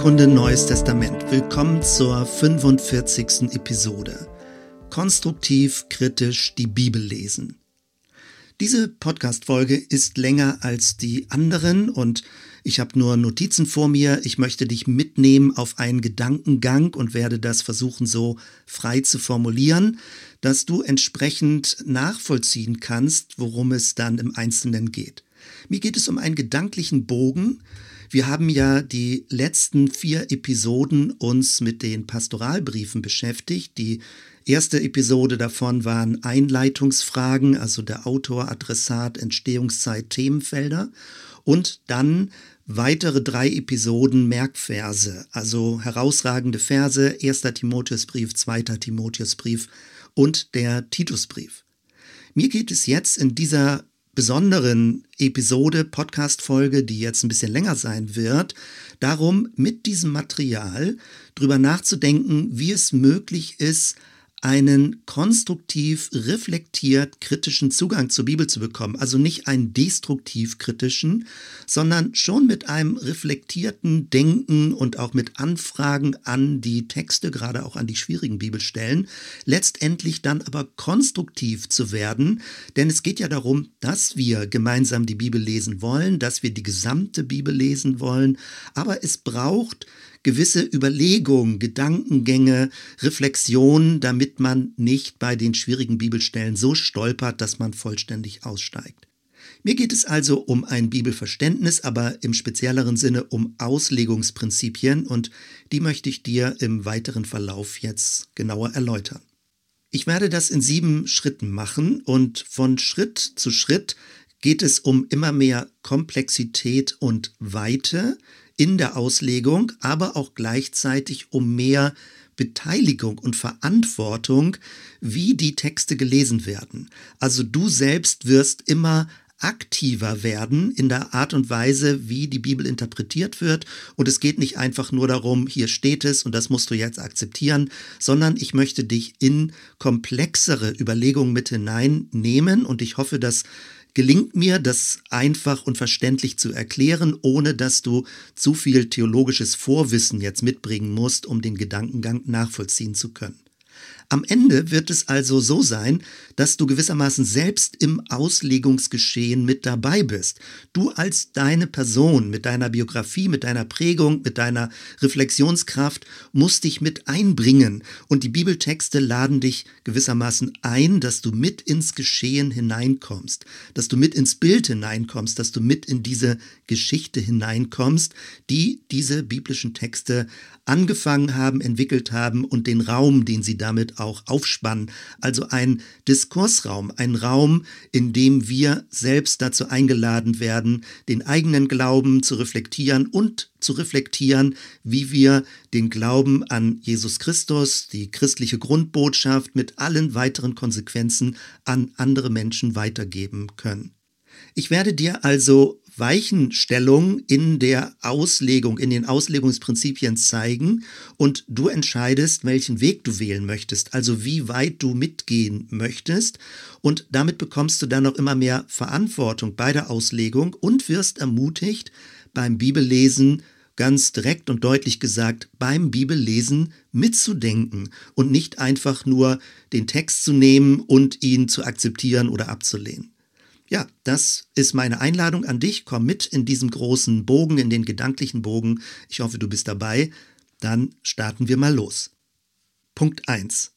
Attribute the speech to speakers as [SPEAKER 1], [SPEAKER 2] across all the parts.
[SPEAKER 1] Bibelkunde Neues Testament. Willkommen zur 45. Episode. Konstruktiv kritisch die Bibel lesen. Diese Podcast-Folge ist länger als die anderen und ich habe nur Notizen vor mir. Ich möchte dich mitnehmen auf einen Gedankengang und werde das versuchen so frei zu formulieren, dass du entsprechend nachvollziehen kannst, worum es dann im Einzelnen geht. Mir geht es um einen gedanklichen Bogen. Wir haben ja die letzten vier Episoden uns mit den Pastoralbriefen beschäftigt. Die erste Episode davon waren Einleitungsfragen, also der Autor, Adressat, Entstehungszeit, Themenfelder. Und dann weitere drei Episoden Merkverse, also herausragende Verse, 1. Timotheusbrief, 2. Timotheusbrief und der Titusbrief. Mir geht es jetzt in dieser besonderen Episode, Podcast-Folge, die jetzt ein bisschen länger sein wird, darum, mit diesem Material drüber nachzudenken, wie es möglich ist, einen konstruktiv, reflektiert kritischen Zugang zur Bibel zu bekommen. Also nicht einen destruktiv kritischen, sondern schon mit einem reflektierten Denken und auch mit Anfragen an die Texte, gerade auch an die schwierigen Bibelstellen, letztendlich dann aber konstruktiv zu werden. Denn es geht ja darum, dass wir gemeinsam die Bibel lesen wollen, dass wir die gesamte Bibel lesen wollen. Aber es braucht gewisse Überlegungen, Gedankengänge, Reflexionen, damit man nicht bei den schwierigen Bibelstellen so stolpert, dass man vollständig aussteigt. Mir geht es also um ein Bibelverständnis, aber im spezielleren Sinne um Auslegungsprinzipien und die möchte ich dir im weiteren Verlauf jetzt genauer erläutern. Ich werde das in sieben Schritten machen und von Schritt zu Schritt geht es um immer mehr Komplexität und Weite, in der Auslegung, aber auch gleichzeitig um mehr Beteiligung und Verantwortung, wie die Texte gelesen werden. Also du selbst wirst immer aktiver werden in der Art und Weise, wie die Bibel interpretiert wird. Und es geht nicht einfach nur darum, hier steht es und das musst du jetzt akzeptieren, sondern ich möchte dich in komplexere Überlegungen mit hineinnehmen und ich hoffe, dass gelingt mir, das einfach und verständlich zu erklären, ohne dass du zu viel theologisches Vorwissen jetzt mitbringen musst, um den Gedankengang nachvollziehen zu können. Am Ende wird es also so sein, dass du gewissermaßen selbst im Auslegungsgeschehen mit dabei bist. Du als deine Person mit deiner Biografie, mit deiner Prägung, mit deiner Reflexionskraft musst dich mit einbringen und die Bibeltexte laden dich gewissermaßen ein, dass du mit ins Geschehen hineinkommst, dass du mit ins Bild hineinkommst, dass du mit in diese Geschichte hineinkommst, die diese biblischen Texte angefangen haben, entwickelt haben und den Raum, den sie damit auch aufspannen. Also ein Diskursraum, ein Raum, in dem wir selbst dazu eingeladen werden, den eigenen Glauben zu reflektieren und zu reflektieren, wie wir den Glauben an Jesus Christus, die christliche Grundbotschaft mit allen weiteren Konsequenzen an andere Menschen weitergeben können. Ich werde dir also Weichenstellung in der Auslegung, in den Auslegungsprinzipien zeigen und du entscheidest, welchen Weg du wählen möchtest, also wie weit du mitgehen möchtest und damit bekommst du dann noch immer mehr Verantwortung bei der Auslegung und wirst ermutigt, beim Bibellesen ganz direkt und deutlich gesagt, beim Bibellesen mitzudenken und nicht einfach nur den Text zu nehmen und ihn zu akzeptieren oder abzulehnen. Ja, das ist meine Einladung an dich. Komm mit in diesem großen Bogen, in den gedanklichen Bogen. Ich hoffe, du bist dabei. Dann starten wir mal los. Punkt 1.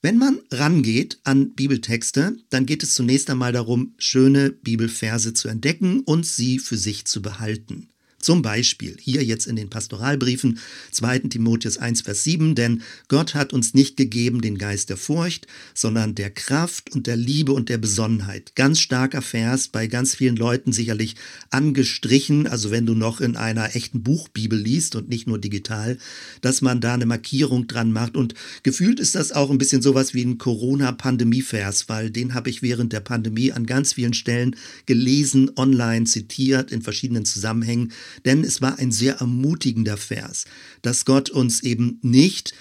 [SPEAKER 1] Wenn man rangeht an Bibeltexte, dann geht es zunächst einmal darum, schöne Bibelverse zu entdecken und sie für sich zu behalten. Zum Beispiel hier jetzt in den Pastoralbriefen 2. Timotheus 1, Vers 7, denn Gott hat uns nicht gegeben den Geist der Furcht, sondern der Kraft und der Liebe und der Besonnenheit. Ganz starker Vers, bei ganz vielen Leuten sicherlich angestrichen, also wenn du noch in einer echten Buchbibel liest und nicht nur digital, dass man da eine Markierung dran macht. Und gefühlt ist das auch ein bisschen sowas wie ein Corona-Pandemie-Vers, weil den habe ich während der Pandemie an ganz vielen Stellen gelesen, online zitiert, in verschiedenen Zusammenhängen denn es war ein sehr ermutigender Vers, dass Gott uns eben nicht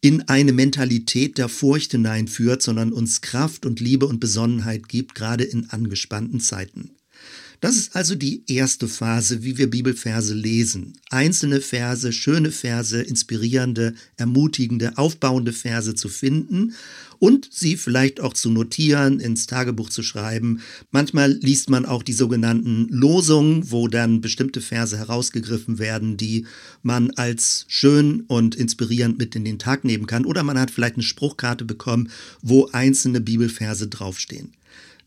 [SPEAKER 1] in eine Mentalität der Furcht hineinführt, sondern uns Kraft und Liebe und Besonnenheit gibt, gerade in angespannten Zeiten. Das ist also die erste Phase, wie wir Bibelverse lesen. Einzelne Verse, schöne Verse, inspirierende, ermutigende, aufbauende Verse zu finden und sie vielleicht auch zu notieren, ins Tagebuch zu schreiben. Manchmal liest man auch die sogenannten Losungen, wo dann bestimmte Verse herausgegriffen werden, die man als schön und inspirierend mit in den Tag nehmen kann. Oder man hat vielleicht eine Spruchkarte bekommen, wo einzelne Bibelverse draufstehen.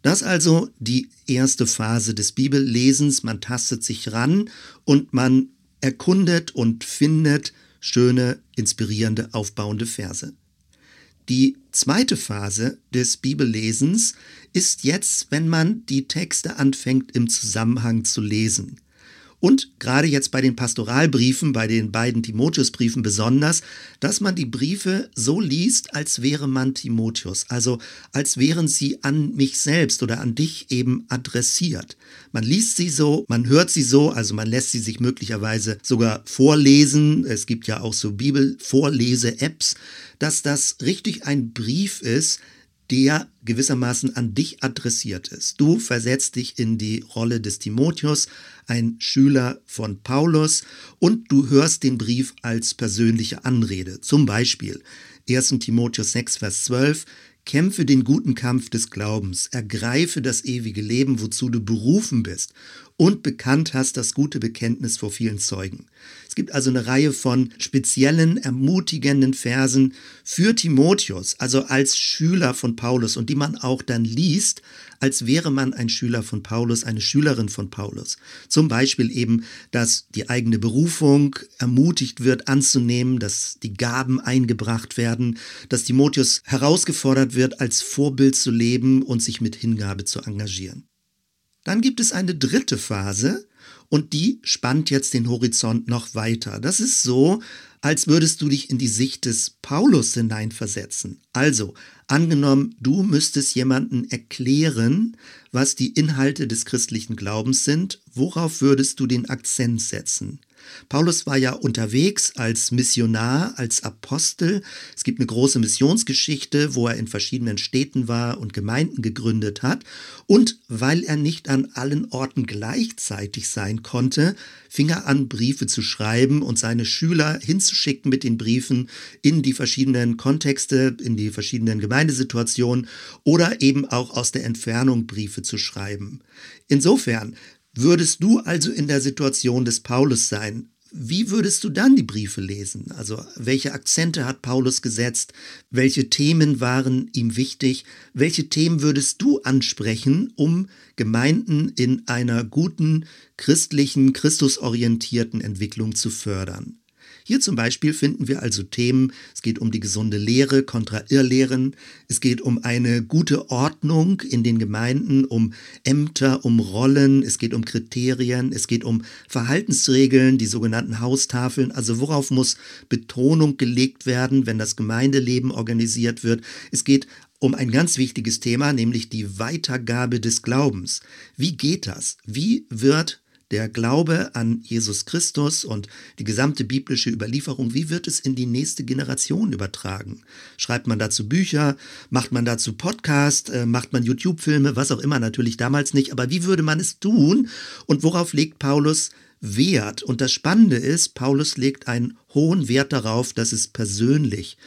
[SPEAKER 1] Das also die erste Phase des Bibellesens. Man tastet sich ran und man erkundet und findet schöne, inspirierende, aufbauende Verse. Die zweite Phase des Bibellesens ist jetzt, wenn man die Texte anfängt im Zusammenhang zu lesen. Und gerade jetzt bei den Pastoralbriefen, bei den beiden Timotheusbriefen besonders, dass man die Briefe so liest, als wäre man Timotheus, also als wären sie an mich selbst oder an dich eben adressiert. Man liest sie so, man hört sie so, also man lässt sie sich möglicherweise sogar vorlesen. Es gibt ja auch so Bibelvorlese-Apps, dass das richtig ein Brief ist, der gewissermaßen an dich adressiert ist. Du versetzt dich in die Rolle des Timotheus, ein Schüler von Paulus, und du hörst den Brief als persönliche Anrede. Zum Beispiel 1 Timotheus 6, Vers 12, Kämpfe den guten Kampf des Glaubens, ergreife das ewige Leben, wozu du berufen bist und bekannt hast das gute Bekenntnis vor vielen Zeugen. Es gibt also eine Reihe von speziellen, ermutigenden Versen für Timotheus, also als Schüler von Paulus und die man auch dann liest, als wäre man ein Schüler von Paulus, eine Schülerin von Paulus. Zum Beispiel eben, dass die eigene Berufung ermutigt wird anzunehmen, dass die Gaben eingebracht werden, dass Timotheus herausgefordert wird, als Vorbild zu leben und sich mit Hingabe zu engagieren. Dann gibt es eine dritte Phase und die spannt jetzt den Horizont noch weiter. Das ist so, als würdest du dich in die Sicht des Paulus hineinversetzen. Also, angenommen, du müsstest jemanden erklären, was die Inhalte des christlichen Glaubens sind, worauf würdest du den Akzent setzen? Paulus war ja unterwegs als Missionar, als Apostel. Es gibt eine große Missionsgeschichte, wo er in verschiedenen Städten war und Gemeinden gegründet hat. Und weil er nicht an allen Orten gleichzeitig sein konnte, fing er an, Briefe zu schreiben und seine Schüler hinzuschicken mit den Briefen in die verschiedenen Kontexte, in die verschiedenen Gemeindesituationen oder eben auch aus der Entfernung Briefe zu schreiben. Insofern Würdest du also in der Situation des Paulus sein, wie würdest du dann die Briefe lesen? Also welche Akzente hat Paulus gesetzt? Welche Themen waren ihm wichtig? Welche Themen würdest du ansprechen, um Gemeinden in einer guten, christlichen, christusorientierten Entwicklung zu fördern? Hier zum Beispiel finden wir also Themen, es geht um die gesunde Lehre kontra Irrlehren, es geht um eine gute Ordnung in den Gemeinden, um Ämter, um Rollen, es geht um Kriterien, es geht um Verhaltensregeln, die sogenannten Haustafeln, also worauf muss Betonung gelegt werden, wenn das Gemeindeleben organisiert wird. Es geht um ein ganz wichtiges Thema, nämlich die Weitergabe des Glaubens. Wie geht das? Wie wird der Glaube an Jesus Christus und die gesamte biblische Überlieferung, wie wird es in die nächste Generation übertragen? Schreibt man dazu Bücher, macht man dazu Podcast, äh, macht man YouTube-Filme, was auch immer, natürlich damals nicht, aber wie würde man es tun? Und worauf legt Paulus Wert? Und das Spannende ist, Paulus legt einen hohen Wert darauf, dass es persönlich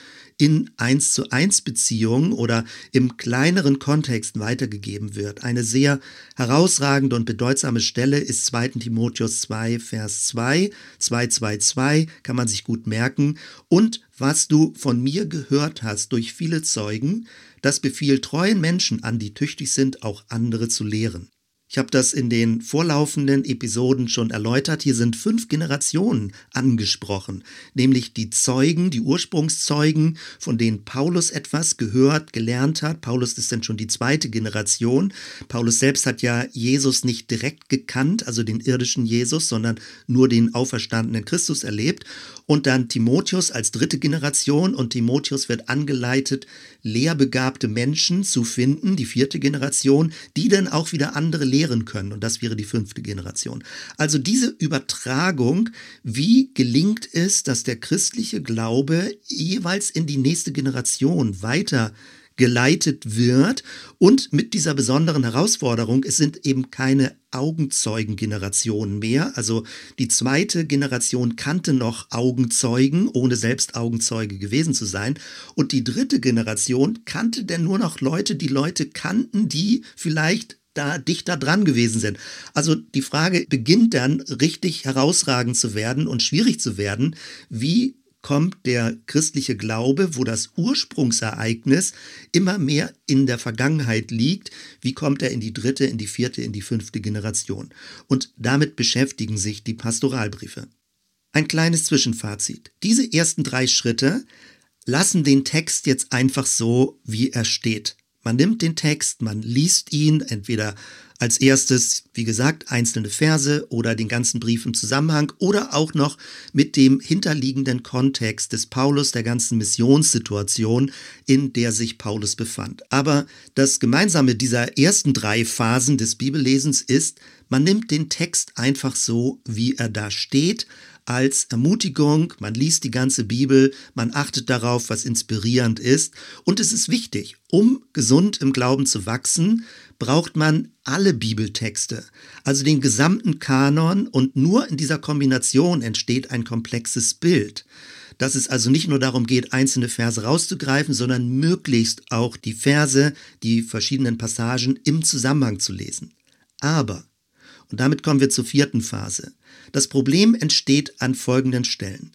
[SPEAKER 1] in 1 zu 1 Beziehungen oder im kleineren Kontext weitergegeben wird. Eine sehr herausragende und bedeutsame Stelle ist 2. Timotheus 2, Vers 2, 222, kann man sich gut merken. Und was du von mir gehört hast durch viele Zeugen, das befiehlt treuen Menschen an, die tüchtig sind, auch andere zu lehren. Ich habe das in den vorlaufenden Episoden schon erläutert. Hier sind fünf Generationen angesprochen, nämlich die Zeugen, die Ursprungszeugen, von denen Paulus etwas gehört, gelernt hat. Paulus ist dann schon die zweite Generation. Paulus selbst hat ja Jesus nicht direkt gekannt, also den irdischen Jesus, sondern nur den auferstandenen Christus erlebt. Und dann Timotheus als dritte Generation und Timotheus wird angeleitet, lehrbegabte Menschen zu finden, die vierte Generation, die dann auch wieder andere Lehrer lehren können. Und das wäre die fünfte Generation. Also diese Übertragung, wie gelingt es, dass der christliche Glaube jeweils in die nächste Generation weiter geleitet wird. Und mit dieser besonderen Herausforderung, es sind eben keine Augenzeugengenerationen mehr. Also die zweite Generation kannte noch Augenzeugen, ohne selbst Augenzeuge gewesen zu sein. Und die dritte Generation kannte denn nur noch Leute, die Leute kannten, die vielleicht da dichter dran gewesen sind. Also die Frage beginnt dann richtig herausragend zu werden und schwierig zu werden. Wie kommt der christliche Glaube, wo das Ursprungsereignis immer mehr in der Vergangenheit liegt, wie kommt er in die dritte, in die vierte, in die fünfte Generation? Und damit beschäftigen sich die Pastoralbriefe. Ein kleines Zwischenfazit. Diese ersten drei Schritte lassen den Text jetzt einfach so, wie er steht. Man nimmt den Text, man liest ihn entweder als erstes, wie gesagt, einzelne Verse oder den ganzen Brief im Zusammenhang oder auch noch mit dem hinterliegenden Kontext des Paulus, der ganzen Missionssituation, in der sich Paulus befand. Aber das Gemeinsame dieser ersten drei Phasen des Bibellesens ist, man nimmt den Text einfach so, wie er da steht, als Ermutigung, man liest die ganze Bibel, man achtet darauf, was inspirierend ist. Und es ist wichtig, um gesund im Glauben zu wachsen, braucht man alle Bibeltexte, also den gesamten Kanon. Und nur in dieser Kombination entsteht ein komplexes Bild. Dass es also nicht nur darum geht, einzelne Verse rauszugreifen, sondern möglichst auch die Verse, die verschiedenen Passagen im Zusammenhang zu lesen. Aber, und damit kommen wir zur vierten Phase, das Problem entsteht an folgenden Stellen.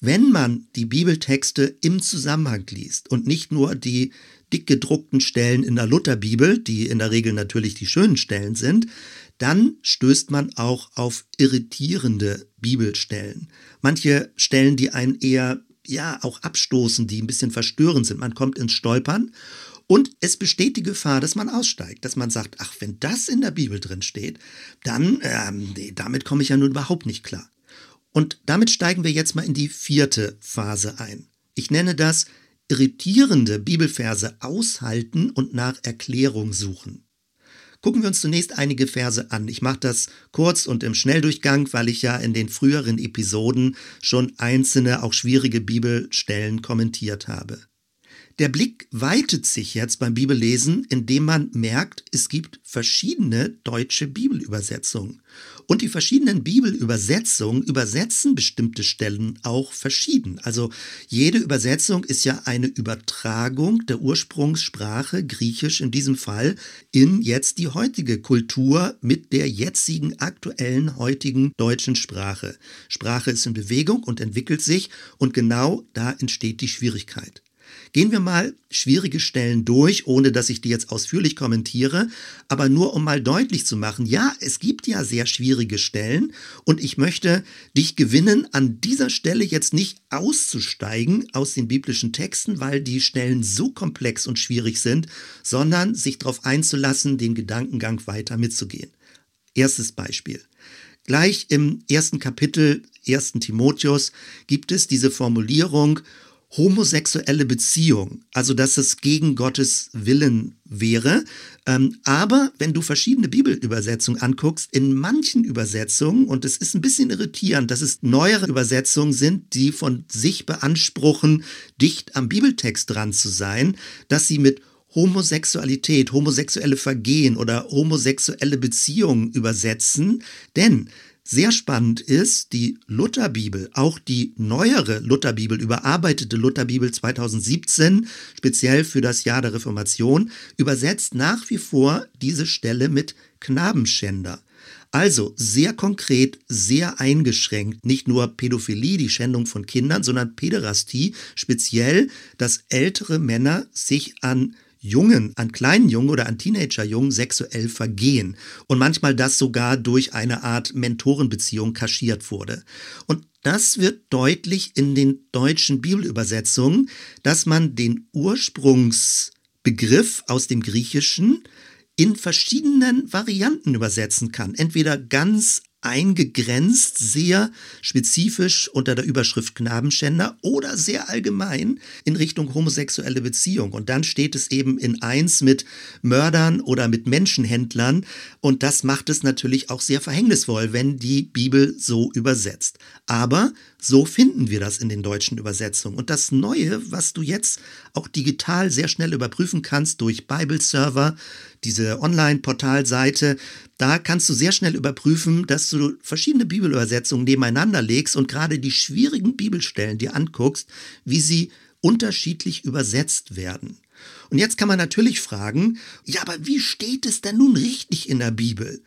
[SPEAKER 1] Wenn man die Bibeltexte im Zusammenhang liest und nicht nur die dick gedruckten Stellen in der Lutherbibel, die in der Regel natürlich die schönen Stellen sind, dann stößt man auch auf irritierende Bibelstellen. Manche Stellen, die einen eher ja auch abstoßen, die ein bisschen verstörend sind. Man kommt ins Stolpern und es besteht die Gefahr, dass man aussteigt, dass man sagt, ach, wenn das in der Bibel drin steht, dann, ähm, nee, damit komme ich ja nun überhaupt nicht klar. Und damit steigen wir jetzt mal in die vierte Phase ein. Ich nenne das irritierende Bibelverse aushalten und nach Erklärung suchen. Gucken wir uns zunächst einige Verse an. Ich mache das kurz und im Schnelldurchgang, weil ich ja in den früheren Episoden schon einzelne, auch schwierige Bibelstellen kommentiert habe. Der Blick weitet sich jetzt beim Bibellesen, indem man merkt, es gibt verschiedene deutsche Bibelübersetzungen. Und die verschiedenen Bibelübersetzungen übersetzen bestimmte Stellen auch verschieden. Also jede Übersetzung ist ja eine Übertragung der Ursprungssprache, griechisch in diesem Fall, in jetzt die heutige Kultur mit der jetzigen aktuellen heutigen deutschen Sprache. Sprache ist in Bewegung und entwickelt sich und genau da entsteht die Schwierigkeit. Gehen wir mal schwierige Stellen durch, ohne dass ich die jetzt ausführlich kommentiere, aber nur um mal deutlich zu machen, ja, es gibt ja sehr schwierige Stellen und ich möchte dich gewinnen, an dieser Stelle jetzt nicht auszusteigen aus den biblischen Texten, weil die Stellen so komplex und schwierig sind, sondern sich darauf einzulassen, den Gedankengang weiter mitzugehen. Erstes Beispiel. Gleich im ersten Kapitel 1. Timotheus gibt es diese Formulierung, homosexuelle Beziehung, also dass es gegen Gottes Willen wäre. Ähm, aber wenn du verschiedene Bibelübersetzungen anguckst, in manchen Übersetzungen, und es ist ein bisschen irritierend, dass es neuere Übersetzungen sind, die von sich beanspruchen, dicht am Bibeltext dran zu sein, dass sie mit Homosexualität, homosexuelle Vergehen oder homosexuelle Beziehungen übersetzen. Denn sehr spannend ist, die Lutherbibel, auch die neuere Lutherbibel, überarbeitete Lutherbibel 2017, speziell für das Jahr der Reformation, übersetzt nach wie vor diese Stelle mit Knabenschänder. Also sehr konkret, sehr eingeschränkt, nicht nur Pädophilie, die Schändung von Kindern, sondern Päderastie, speziell, dass ältere Männer sich an Jungen, an kleinen Jungen oder an Teenagerjungen sexuell vergehen und manchmal das sogar durch eine Art Mentorenbeziehung kaschiert wurde. Und das wird deutlich in den deutschen Bibelübersetzungen, dass man den Ursprungsbegriff aus dem Griechischen in verschiedenen Varianten übersetzen kann. Entweder ganz eingegrenzt, sehr spezifisch unter der Überschrift Knabenschänder oder sehr allgemein in Richtung homosexuelle Beziehung. Und dann steht es eben in eins mit Mördern oder mit Menschenhändlern. Und das macht es natürlich auch sehr verhängnisvoll, wenn die Bibel so übersetzt. Aber so finden wir das in den deutschen Übersetzungen. Und das Neue, was du jetzt auch digital sehr schnell überprüfen kannst durch Bible Server, diese Online-Portalseite, da kannst du sehr schnell überprüfen, dass du verschiedene Bibelübersetzungen nebeneinander legst und gerade die schwierigen Bibelstellen dir anguckst, wie sie unterschiedlich übersetzt werden. Und jetzt kann man natürlich fragen, ja, aber wie steht es denn nun richtig in der Bibel?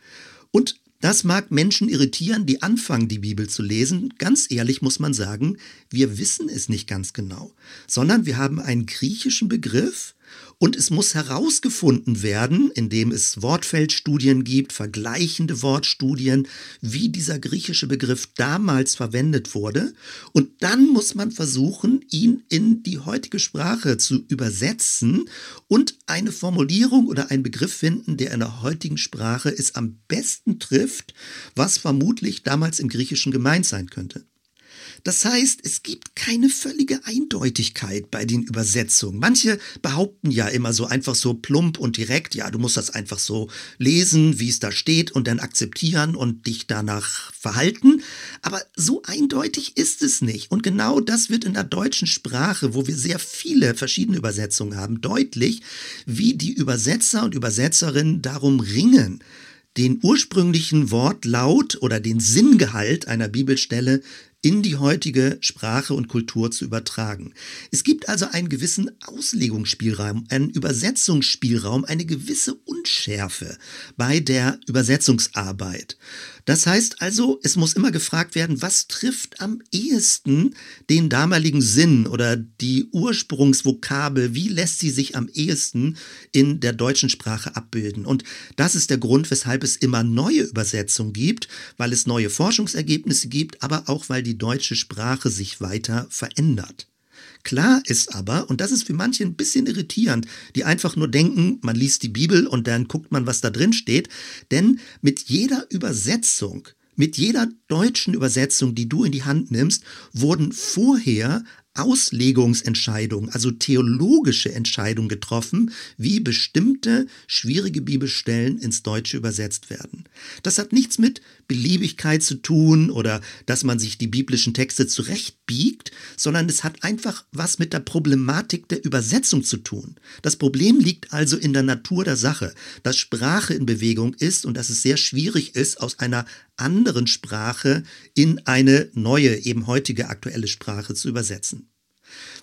[SPEAKER 1] Und das mag Menschen irritieren, die anfangen, die Bibel zu lesen. Ganz ehrlich muss man sagen, wir wissen es nicht ganz genau, sondern wir haben einen griechischen Begriff, und es muss herausgefunden werden, indem es Wortfeldstudien gibt, vergleichende Wortstudien, wie dieser griechische Begriff damals verwendet wurde. Und dann muss man versuchen, ihn in die heutige Sprache zu übersetzen und eine Formulierung oder einen Begriff finden, der in der heutigen Sprache es am besten trifft, was vermutlich damals im Griechischen gemeint sein könnte. Das heißt, es gibt keine völlige Eindeutigkeit bei den Übersetzungen. Manche behaupten ja immer so einfach so plump und direkt, ja, du musst das einfach so lesen, wie es da steht und dann akzeptieren und dich danach verhalten. Aber so eindeutig ist es nicht. Und genau das wird in der deutschen Sprache, wo wir sehr viele verschiedene Übersetzungen haben, deutlich, wie die Übersetzer und Übersetzerinnen darum ringen, den ursprünglichen Wortlaut oder den Sinngehalt einer Bibelstelle in die heutige Sprache und Kultur zu übertragen. Es gibt also einen gewissen Auslegungsspielraum, einen Übersetzungsspielraum, eine gewisse Unschärfe bei der Übersetzungsarbeit. Das heißt also, es muss immer gefragt werden, was trifft am ehesten den damaligen Sinn oder die Ursprungsvokabel, wie lässt sie sich am ehesten in der deutschen Sprache abbilden? Und das ist der Grund, weshalb es immer neue Übersetzungen gibt, weil es neue Forschungsergebnisse gibt, aber auch weil die deutsche Sprache sich weiter verändert. Klar ist aber, und das ist für manche ein bisschen irritierend, die einfach nur denken, man liest die Bibel und dann guckt man, was da drin steht, denn mit jeder Übersetzung, mit jeder deutschen Übersetzung, die du in die Hand nimmst, wurden vorher Auslegungsentscheidungen, also theologische Entscheidungen getroffen, wie bestimmte schwierige Bibelstellen ins Deutsche übersetzt werden. Das hat nichts mit Beliebigkeit zu tun oder dass man sich die biblischen Texte zurechtbiegt, sondern es hat einfach was mit der Problematik der Übersetzung zu tun. Das Problem liegt also in der Natur der Sache, dass Sprache in Bewegung ist und dass es sehr schwierig ist, aus einer anderen Sprache in eine neue, eben heutige aktuelle Sprache zu übersetzen.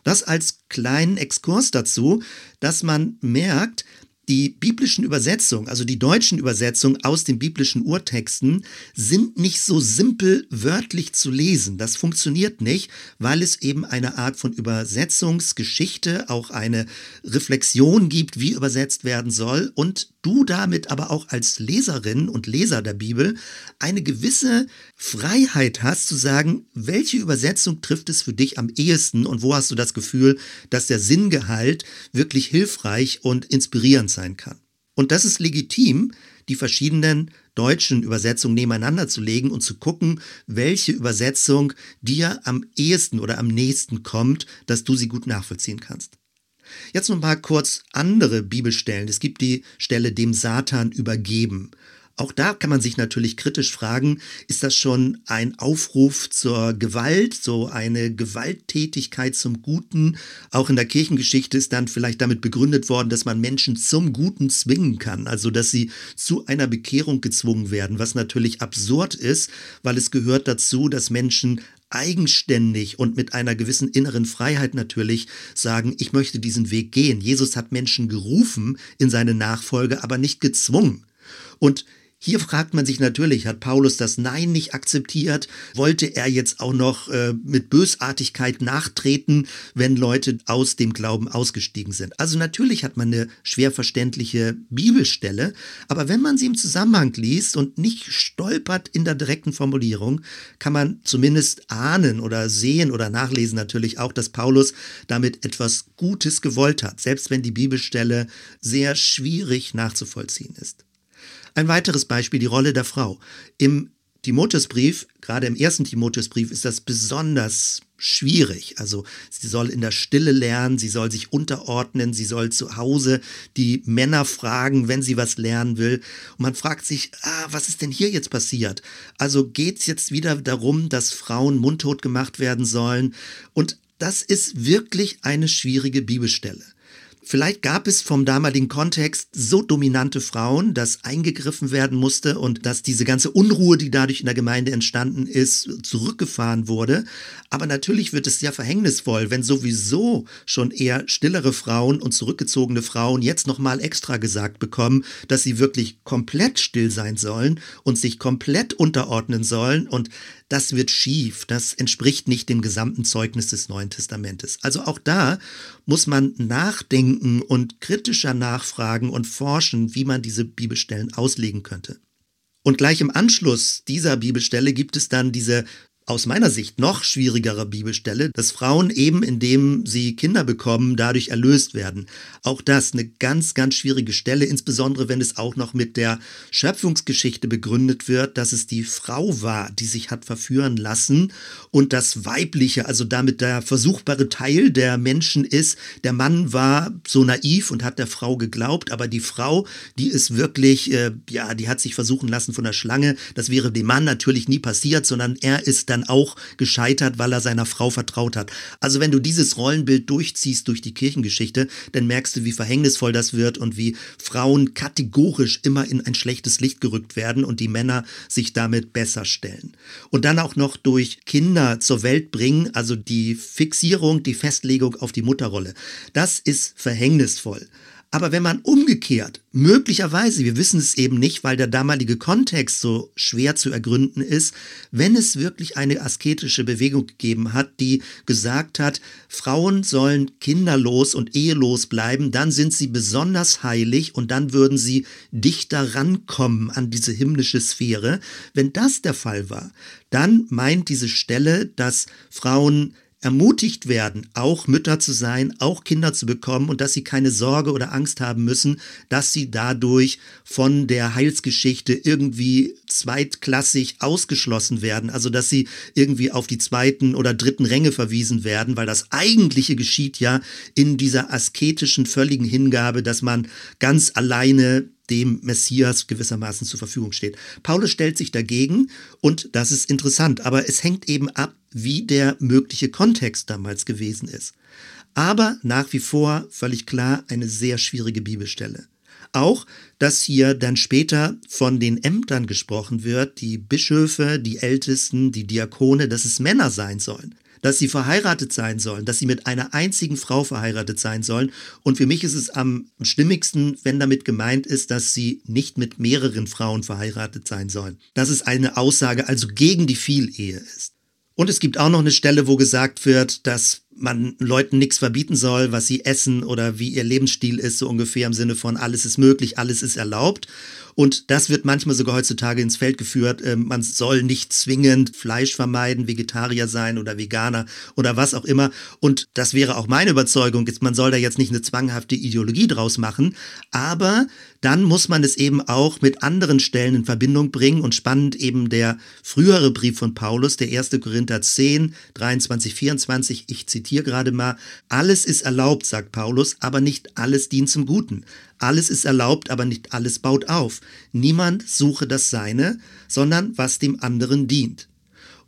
[SPEAKER 1] Das als kleinen Exkurs dazu, dass man merkt, die biblischen Übersetzungen, also die deutschen Übersetzungen aus den biblischen Urtexten, sind nicht so simpel wörtlich zu lesen. Das funktioniert nicht, weil es eben eine Art von Übersetzungsgeschichte, auch eine Reflexion gibt, wie übersetzt werden soll und du damit aber auch als Leserin und Leser der Bibel eine gewisse Freiheit hast zu sagen, welche Übersetzung trifft es für dich am ehesten und wo hast du das Gefühl, dass der Sinngehalt wirklich hilfreich und inspirierend sein kann. Und das ist legitim, die verschiedenen deutschen Übersetzungen nebeneinander zu legen und zu gucken, welche Übersetzung dir am ehesten oder am nächsten kommt, dass du sie gut nachvollziehen kannst. Jetzt noch mal kurz andere Bibelstellen. Es gibt die Stelle dem Satan übergeben. Auch da kann man sich natürlich kritisch fragen, ist das schon ein Aufruf zur Gewalt, so eine Gewalttätigkeit zum Guten? Auch in der Kirchengeschichte ist dann vielleicht damit begründet worden, dass man Menschen zum Guten zwingen kann, also dass sie zu einer Bekehrung gezwungen werden, was natürlich absurd ist, weil es gehört dazu, dass Menschen eigenständig und mit einer gewissen inneren Freiheit natürlich sagen, ich möchte diesen Weg gehen. Jesus hat Menschen gerufen in seine Nachfolge, aber nicht gezwungen. Und hier fragt man sich natürlich, hat Paulus das Nein nicht akzeptiert? Wollte er jetzt auch noch äh, mit Bösartigkeit nachtreten, wenn Leute aus dem Glauben ausgestiegen sind? Also natürlich hat man eine schwer verständliche Bibelstelle, aber wenn man sie im Zusammenhang liest und nicht stolpert in der direkten Formulierung, kann man zumindest ahnen oder sehen oder nachlesen natürlich auch, dass Paulus damit etwas Gutes gewollt hat, selbst wenn die Bibelstelle sehr schwierig nachzuvollziehen ist. Ein weiteres Beispiel, die Rolle der Frau. Im Timotheusbrief, gerade im ersten Timotheusbrief, ist das besonders schwierig. Also sie soll in der Stille lernen, sie soll sich unterordnen, sie soll zu Hause die Männer fragen, wenn sie was lernen will. Und man fragt sich, ah, was ist denn hier jetzt passiert? Also geht es jetzt wieder darum, dass Frauen mundtot gemacht werden sollen? Und das ist wirklich eine schwierige Bibelstelle. Vielleicht gab es vom damaligen Kontext so dominante Frauen, dass eingegriffen werden musste und dass diese ganze Unruhe, die dadurch in der Gemeinde entstanden ist, zurückgefahren wurde. Aber natürlich wird es sehr verhängnisvoll, wenn sowieso schon eher stillere Frauen und zurückgezogene Frauen jetzt nochmal extra gesagt bekommen, dass sie wirklich komplett still sein sollen und sich komplett unterordnen sollen und das wird schief, das entspricht nicht dem gesamten Zeugnis des Neuen Testamentes. Also auch da muss man nachdenken und kritischer nachfragen und forschen, wie man diese Bibelstellen auslegen könnte. Und gleich im Anschluss dieser Bibelstelle gibt es dann diese aus meiner Sicht noch schwierigere Bibelstelle, dass Frauen eben, indem sie Kinder bekommen, dadurch erlöst werden. Auch das eine ganz, ganz schwierige Stelle, insbesondere wenn es auch noch mit der Schöpfungsgeschichte begründet wird, dass es die Frau war, die sich hat verführen lassen und das Weibliche, also damit der versuchbare Teil der Menschen ist. Der Mann war so naiv und hat der Frau geglaubt, aber die Frau, die ist wirklich, äh, ja, die hat sich versuchen lassen von der Schlange. Das wäre dem Mann natürlich nie passiert, sondern er ist dann dann auch gescheitert, weil er seiner Frau vertraut hat. Also wenn du dieses Rollenbild durchziehst durch die Kirchengeschichte, dann merkst du, wie verhängnisvoll das wird und wie Frauen kategorisch immer in ein schlechtes Licht gerückt werden und die Männer sich damit besser stellen. Und dann auch noch durch Kinder zur Welt bringen, also die Fixierung, die Festlegung auf die Mutterrolle. Das ist verhängnisvoll. Aber wenn man umgekehrt, möglicherweise, wir wissen es eben nicht, weil der damalige Kontext so schwer zu ergründen ist, wenn es wirklich eine asketische Bewegung gegeben hat, die gesagt hat, Frauen sollen kinderlos und ehelos bleiben, dann sind sie besonders heilig und dann würden sie dichter rankommen an diese himmlische Sphäre. Wenn das der Fall war, dann meint diese Stelle, dass Frauen ermutigt werden, auch Mütter zu sein, auch Kinder zu bekommen und dass sie keine Sorge oder Angst haben müssen, dass sie dadurch von der Heilsgeschichte irgendwie zweitklassig ausgeschlossen werden, also dass sie irgendwie auf die zweiten oder dritten Ränge verwiesen werden, weil das eigentliche geschieht ja in dieser asketischen völligen Hingabe, dass man ganz alleine dem Messias gewissermaßen zur Verfügung steht. Paulus stellt sich dagegen und das ist interessant, aber es hängt eben ab, wie der mögliche Kontext damals gewesen ist. Aber nach wie vor völlig klar eine sehr schwierige Bibelstelle. Auch, dass hier dann später von den Ämtern gesprochen wird, die Bischöfe, die Ältesten, die Diakone, dass es Männer sein sollen dass sie verheiratet sein sollen, dass sie mit einer einzigen Frau verheiratet sein sollen. Und für mich ist es am stimmigsten, wenn damit gemeint ist, dass sie nicht mit mehreren Frauen verheiratet sein sollen. Dass es eine Aussage also gegen die Vielehe ist. Und es gibt auch noch eine Stelle, wo gesagt wird, dass man Leuten nichts verbieten soll, was sie essen oder wie ihr Lebensstil ist, so ungefähr im Sinne von alles ist möglich, alles ist erlaubt. Und das wird manchmal sogar heutzutage ins Feld geführt. Ähm, man soll nicht zwingend Fleisch vermeiden, Vegetarier sein oder Veganer oder was auch immer. Und das wäre auch meine Überzeugung. Man soll da jetzt nicht eine zwanghafte Ideologie draus machen. Aber dann muss man es eben auch mit anderen Stellen in Verbindung bringen. Und spannend eben der frühere Brief von Paulus, der 1. Korinther 10, 23, 24. Ich zitiere gerade mal. Alles ist erlaubt, sagt Paulus, aber nicht alles dient zum Guten. Alles ist erlaubt, aber nicht alles baut auf. Niemand suche das Seine, sondern was dem anderen dient.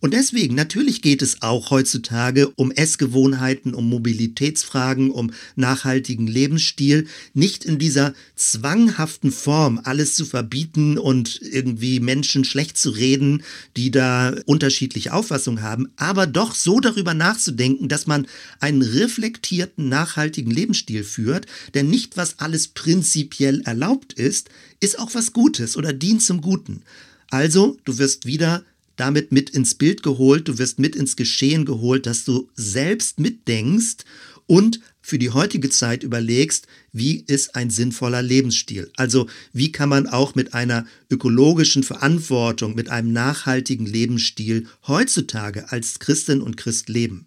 [SPEAKER 1] Und deswegen, natürlich geht es auch heutzutage um Essgewohnheiten, um Mobilitätsfragen, um nachhaltigen Lebensstil, nicht in dieser zwanghaften Form alles zu verbieten und irgendwie Menschen schlecht zu reden, die da unterschiedliche Auffassungen haben, aber doch so darüber nachzudenken, dass man einen reflektierten, nachhaltigen Lebensstil führt, denn nicht was alles prinzipiell erlaubt ist, ist auch was Gutes oder dient zum Guten. Also, du wirst wieder damit mit ins Bild geholt, du wirst mit ins Geschehen geholt, dass du selbst mitdenkst und für die heutige Zeit überlegst, wie ist ein sinnvoller Lebensstil? Also wie kann man auch mit einer ökologischen Verantwortung, mit einem nachhaltigen Lebensstil heutzutage als Christin und Christ leben?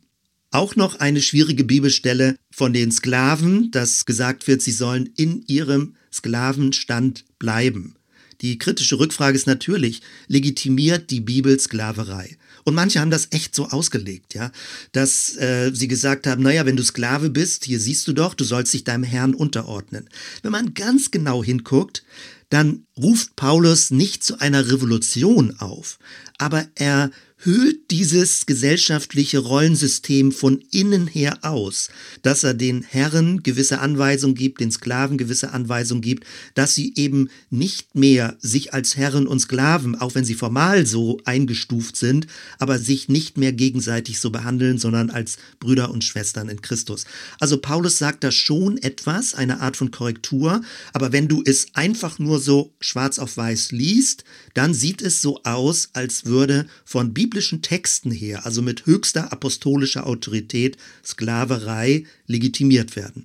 [SPEAKER 1] Auch noch eine schwierige Bibelstelle von den Sklaven, dass gesagt wird, sie sollen in ihrem Sklavenstand bleiben. Die kritische Rückfrage ist natürlich, legitimiert die Bibel Sklaverei? Und manche haben das echt so ausgelegt, ja, dass äh, sie gesagt haben, naja, wenn du Sklave bist, hier siehst du doch, du sollst dich deinem Herrn unterordnen. Wenn man ganz genau hinguckt, dann ruft Paulus nicht zu einer Revolution auf, aber er hüllt dieses gesellschaftliche Rollensystem von innen her aus, dass er den Herren gewisse Anweisungen gibt, den Sklaven gewisse Anweisungen gibt, dass sie eben nicht mehr sich als Herren und Sklaven, auch wenn sie formal so eingestuft sind, aber sich nicht mehr gegenseitig so behandeln, sondern als Brüder und Schwestern in Christus. Also Paulus sagt da schon etwas, eine Art von Korrektur, aber wenn du es einfach nur so schwarz auf weiß liest, dann sieht es so aus, als würde von Bibel biblischen Texten her, also mit höchster apostolischer Autorität, Sklaverei legitimiert werden.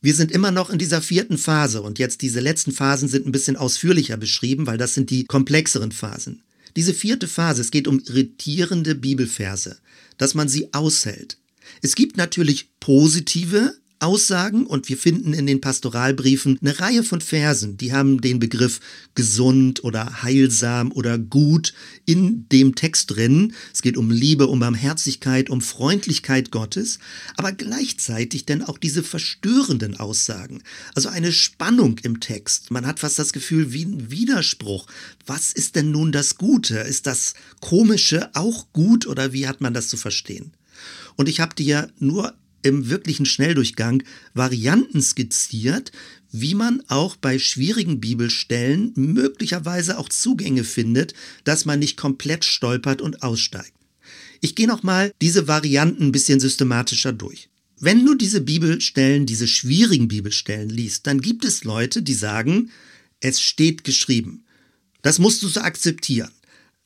[SPEAKER 1] Wir sind immer noch in dieser vierten Phase und jetzt diese letzten Phasen sind ein bisschen ausführlicher beschrieben, weil das sind die komplexeren Phasen. Diese vierte Phase, es geht um irritierende Bibelverse, dass man sie aushält. Es gibt natürlich positive Aussagen und wir finden in den Pastoralbriefen eine Reihe von Versen, die haben den Begriff gesund oder heilsam oder gut in dem Text drin. Es geht um Liebe, um Barmherzigkeit, um Freundlichkeit Gottes, aber gleichzeitig dann auch diese verstörenden Aussagen. Also eine Spannung im Text. Man hat fast das Gefühl wie ein Widerspruch. Was ist denn nun das Gute? Ist das Komische auch gut oder wie hat man das zu verstehen? Und ich habe dir nur im wirklichen Schnelldurchgang Varianten skizziert, wie man auch bei schwierigen Bibelstellen möglicherweise auch Zugänge findet, dass man nicht komplett stolpert und aussteigt. Ich gehe nochmal diese Varianten ein bisschen systematischer durch. Wenn du diese Bibelstellen, diese schwierigen Bibelstellen liest, dann gibt es Leute, die sagen, es steht geschrieben. Das musst du so akzeptieren.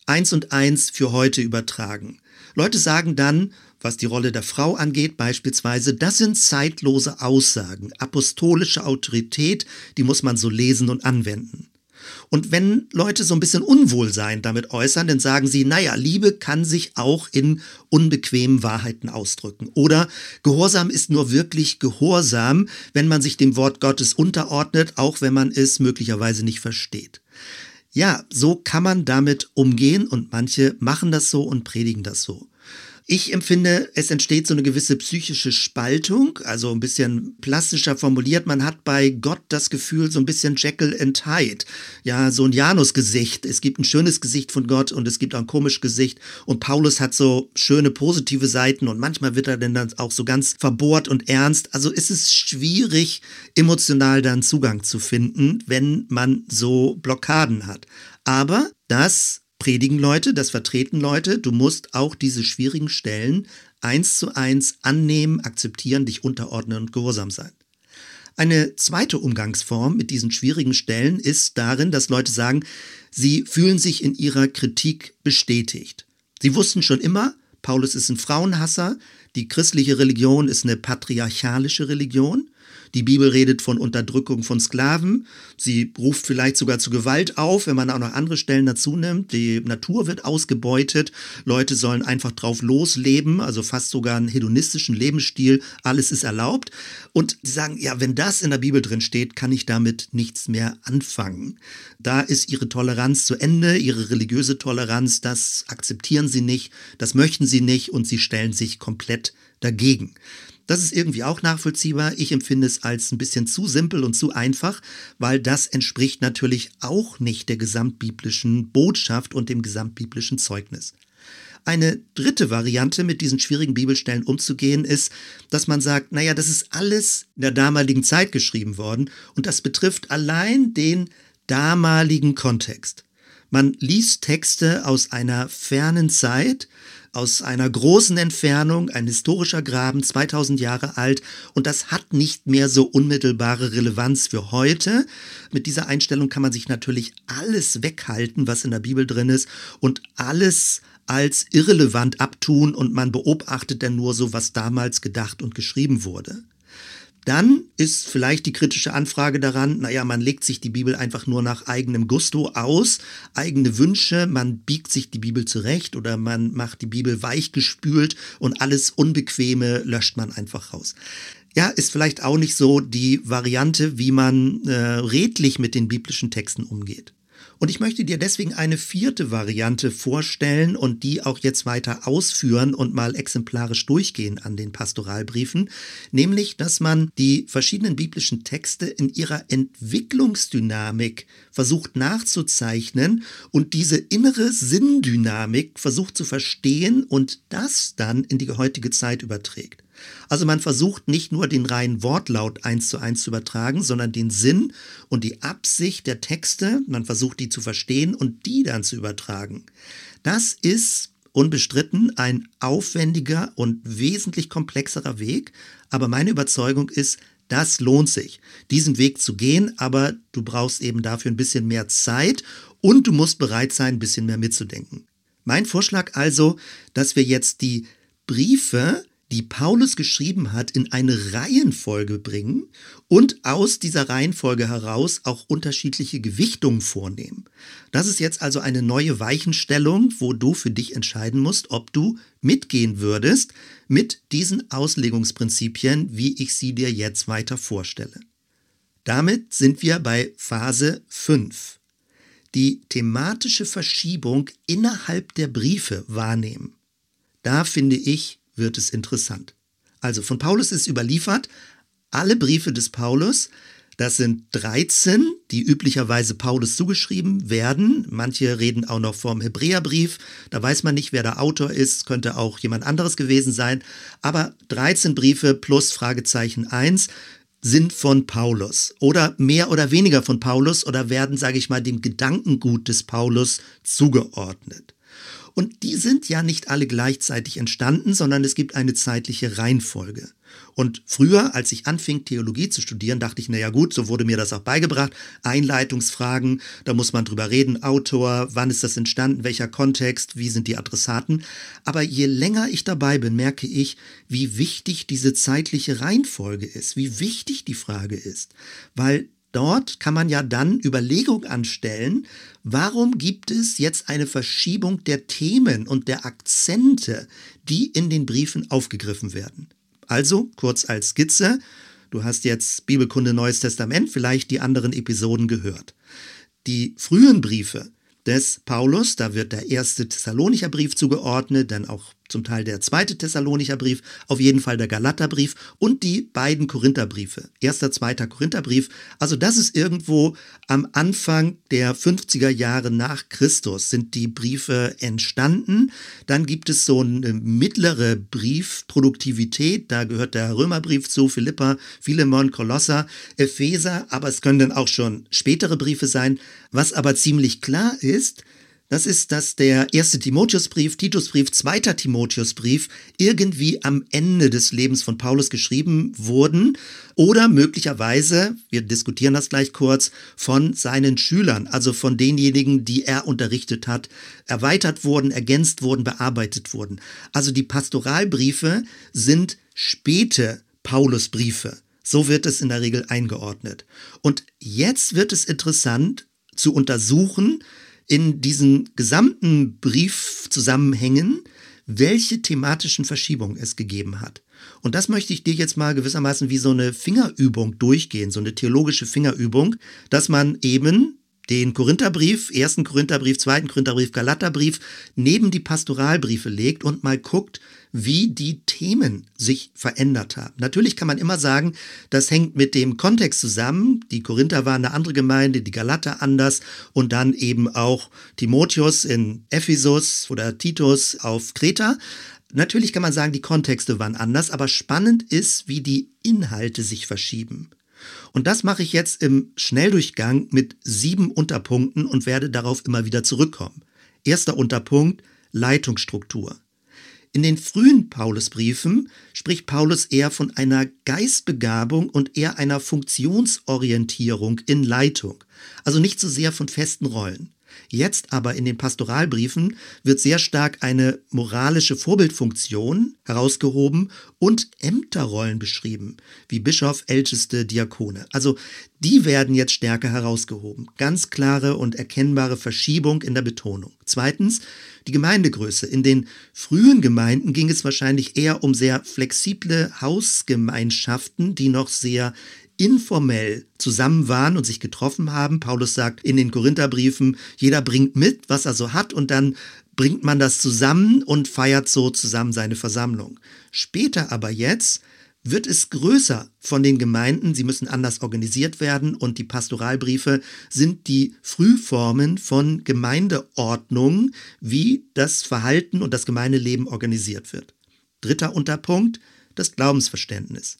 [SPEAKER 1] Eins und eins für heute übertragen. Leute sagen dann, was die Rolle der Frau angeht, beispielsweise, das sind zeitlose Aussagen, apostolische Autorität, die muss man so lesen und anwenden. Und wenn Leute so ein bisschen Unwohlsein damit äußern, dann sagen sie, naja, Liebe kann sich auch in unbequemen Wahrheiten ausdrücken. Oder Gehorsam ist nur wirklich Gehorsam, wenn man sich dem Wort Gottes unterordnet, auch wenn man es möglicherweise nicht versteht. Ja, so kann man damit umgehen und manche machen das so und predigen das so. Ich empfinde, es entsteht so eine gewisse psychische Spaltung, also ein bisschen plastischer formuliert. Man hat bei Gott das Gefühl, so ein bisschen Jekyll and Hyde. Ja, so ein Janus-Gesicht. Es gibt ein schönes Gesicht von Gott und es gibt auch ein komisches Gesicht. Und Paulus hat so schöne positive Seiten und manchmal wird er dann auch so ganz verbohrt und ernst. Also ist es schwierig, emotional dann Zugang zu finden, wenn man so Blockaden hat. Aber das predigen Leute, das vertreten Leute. Du musst auch diese schwierigen Stellen eins zu eins annehmen, akzeptieren, dich unterordnen und gehorsam sein. Eine zweite Umgangsform mit diesen schwierigen Stellen ist darin, dass Leute sagen, sie fühlen sich in ihrer Kritik bestätigt. Sie wussten schon immer, Paulus ist ein Frauenhasser, die christliche Religion ist eine patriarchalische Religion die Bibel redet von Unterdrückung von Sklaven. Sie ruft vielleicht sogar zu Gewalt auf, wenn man auch noch andere Stellen dazu nimmt. Die Natur wird ausgebeutet. Leute sollen einfach drauf losleben, also fast sogar einen hedonistischen Lebensstil. Alles ist erlaubt. Und sie sagen, ja, wenn das in der Bibel drin steht, kann ich damit nichts mehr anfangen. Da ist ihre Toleranz zu Ende, ihre religiöse Toleranz, das akzeptieren sie nicht, das möchten sie nicht und sie stellen sich komplett dagegen. Das ist irgendwie auch nachvollziehbar. Ich empfinde es als ein bisschen zu simpel und zu einfach, weil das entspricht natürlich auch nicht der gesamtbiblischen Botschaft und dem gesamtbiblischen Zeugnis. Eine dritte Variante, mit diesen schwierigen Bibelstellen umzugehen, ist, dass man sagt, naja, das ist alles in der damaligen Zeit geschrieben worden und das betrifft allein den damaligen Kontext. Man liest Texte aus einer fernen Zeit, aus einer großen Entfernung, ein historischer Graben, 2000 Jahre alt und das hat nicht mehr so unmittelbare Relevanz für heute. Mit dieser Einstellung kann man sich natürlich alles weghalten, was in der Bibel drin ist und alles als irrelevant abtun und man beobachtet dann nur so, was damals gedacht und geschrieben wurde. Dann ist vielleicht die kritische Anfrage daran, naja, man legt sich die Bibel einfach nur nach eigenem Gusto aus, eigene Wünsche, man biegt sich die Bibel zurecht oder man macht die Bibel weichgespült und alles Unbequeme löscht man einfach raus. Ja, ist vielleicht auch nicht so die Variante, wie man äh, redlich mit den biblischen Texten umgeht. Und ich möchte dir deswegen eine vierte Variante vorstellen und die auch jetzt weiter ausführen und mal exemplarisch durchgehen an den Pastoralbriefen, nämlich, dass man die verschiedenen biblischen Texte in ihrer Entwicklungsdynamik versucht nachzuzeichnen und diese innere Sinndynamik versucht zu verstehen und das dann in die heutige Zeit überträgt. Also man versucht nicht nur den reinen Wortlaut eins zu eins zu übertragen, sondern den Sinn und die Absicht der Texte, man versucht die zu verstehen und die dann zu übertragen. Das ist unbestritten ein aufwendiger und wesentlich komplexerer Weg, aber meine Überzeugung ist, das lohnt sich, diesen Weg zu gehen, aber du brauchst eben dafür ein bisschen mehr Zeit und du musst bereit sein, ein bisschen mehr mitzudenken. Mein Vorschlag also, dass wir jetzt die Briefe die Paulus geschrieben hat, in eine Reihenfolge bringen und aus dieser Reihenfolge heraus auch unterschiedliche Gewichtungen vornehmen. Das ist jetzt also eine neue Weichenstellung, wo du für dich entscheiden musst, ob du mitgehen würdest mit diesen Auslegungsprinzipien, wie ich sie dir jetzt weiter vorstelle. Damit sind wir bei Phase 5. Die thematische Verschiebung innerhalb der Briefe wahrnehmen. Da finde ich, wird es interessant. Also von Paulus ist überliefert, alle Briefe des Paulus, das sind 13, die üblicherweise Paulus zugeschrieben werden. Manche reden auch noch vom Hebräerbrief. Da weiß man nicht, wer der Autor ist, könnte auch jemand anderes gewesen sein. Aber 13 Briefe plus Fragezeichen 1 sind von Paulus oder mehr oder weniger von Paulus oder werden, sage ich mal, dem Gedankengut des Paulus zugeordnet. Und die sind ja nicht alle gleichzeitig entstanden, sondern es gibt eine zeitliche Reihenfolge. Und früher, als ich anfing, Theologie zu studieren, dachte ich, naja gut, so wurde mir das auch beigebracht. Einleitungsfragen, da muss man drüber reden, Autor, wann ist das entstanden, welcher Kontext, wie sind die Adressaten. Aber je länger ich dabei bin, merke ich, wie wichtig diese zeitliche Reihenfolge ist, wie wichtig die Frage ist. Weil Dort kann man ja dann Überlegung anstellen, warum gibt es jetzt eine Verschiebung der Themen und der Akzente, die in den Briefen aufgegriffen werden. Also, kurz als Skizze, du hast jetzt Bibelkunde Neues Testament, vielleicht die anderen Episoden gehört. Die frühen Briefe des Paulus, da wird der erste Thessalonicher Brief zugeordnet, dann auch zum Teil der zweite Thessalonicher Brief, auf jeden Fall der Galaterbrief und die beiden Korintherbriefe. Erster, zweiter Korintherbrief. Also das ist irgendwo am Anfang der 50er Jahre nach Christus sind die Briefe entstanden. Dann gibt es so eine mittlere Briefproduktivität. Da gehört der Römerbrief zu, Philippa, Philemon, Kolosser, Epheser. Aber es können dann auch schon spätere Briefe sein. Was aber ziemlich klar ist, das ist, dass der erste Timotheusbrief, Titusbrief, zweiter Timotheusbrief irgendwie am Ende des Lebens von Paulus geschrieben wurden oder möglicherweise, wir diskutieren das gleich kurz, von seinen Schülern, also von denjenigen, die er unterrichtet hat, erweitert wurden, ergänzt wurden, bearbeitet wurden. Also die Pastoralbriefe sind späte Paulusbriefe. So wird es in der Regel eingeordnet. Und jetzt wird es interessant zu untersuchen, in diesen gesamten Briefzusammenhängen, welche thematischen Verschiebungen es gegeben hat. Und das möchte ich dir jetzt mal gewissermaßen wie so eine Fingerübung durchgehen, so eine theologische Fingerübung, dass man eben den Korintherbrief, ersten Korintherbrief, zweiten Korintherbrief, Galaterbrief neben die Pastoralbriefe legt und mal guckt, wie die Themen sich verändert haben. Natürlich kann man immer sagen, das hängt mit dem Kontext zusammen. Die Korinther waren eine andere Gemeinde, die Galater anders und dann eben auch Timotheus in Ephesus oder Titus auf Kreta. Natürlich kann man sagen, die Kontexte waren anders, aber spannend ist, wie die Inhalte sich verschieben. Und das mache ich jetzt im Schnelldurchgang mit sieben Unterpunkten und werde darauf immer wieder zurückkommen. Erster Unterpunkt, Leitungsstruktur. In den frühen Paulusbriefen spricht Paulus eher von einer Geistbegabung und eher einer Funktionsorientierung in Leitung, also nicht so sehr von festen Rollen. Jetzt aber in den Pastoralbriefen wird sehr stark eine moralische Vorbildfunktion herausgehoben und Ämterrollen beschrieben, wie Bischof, Älteste, Diakone. Also die werden jetzt stärker herausgehoben. Ganz klare und erkennbare Verschiebung in der Betonung. Zweitens, die Gemeindegröße. In den frühen Gemeinden ging es wahrscheinlich eher um sehr flexible Hausgemeinschaften, die noch sehr informell zusammen waren und sich getroffen haben. Paulus sagt in den Korintherbriefen, jeder bringt mit, was er so hat und dann bringt man das zusammen und feiert so zusammen seine Versammlung. Später aber jetzt wird es größer von den Gemeinden, sie müssen anders organisiert werden und die Pastoralbriefe sind die Frühformen von Gemeindeordnung, wie das Verhalten und das Gemeindeleben organisiert wird. Dritter Unterpunkt, das Glaubensverständnis.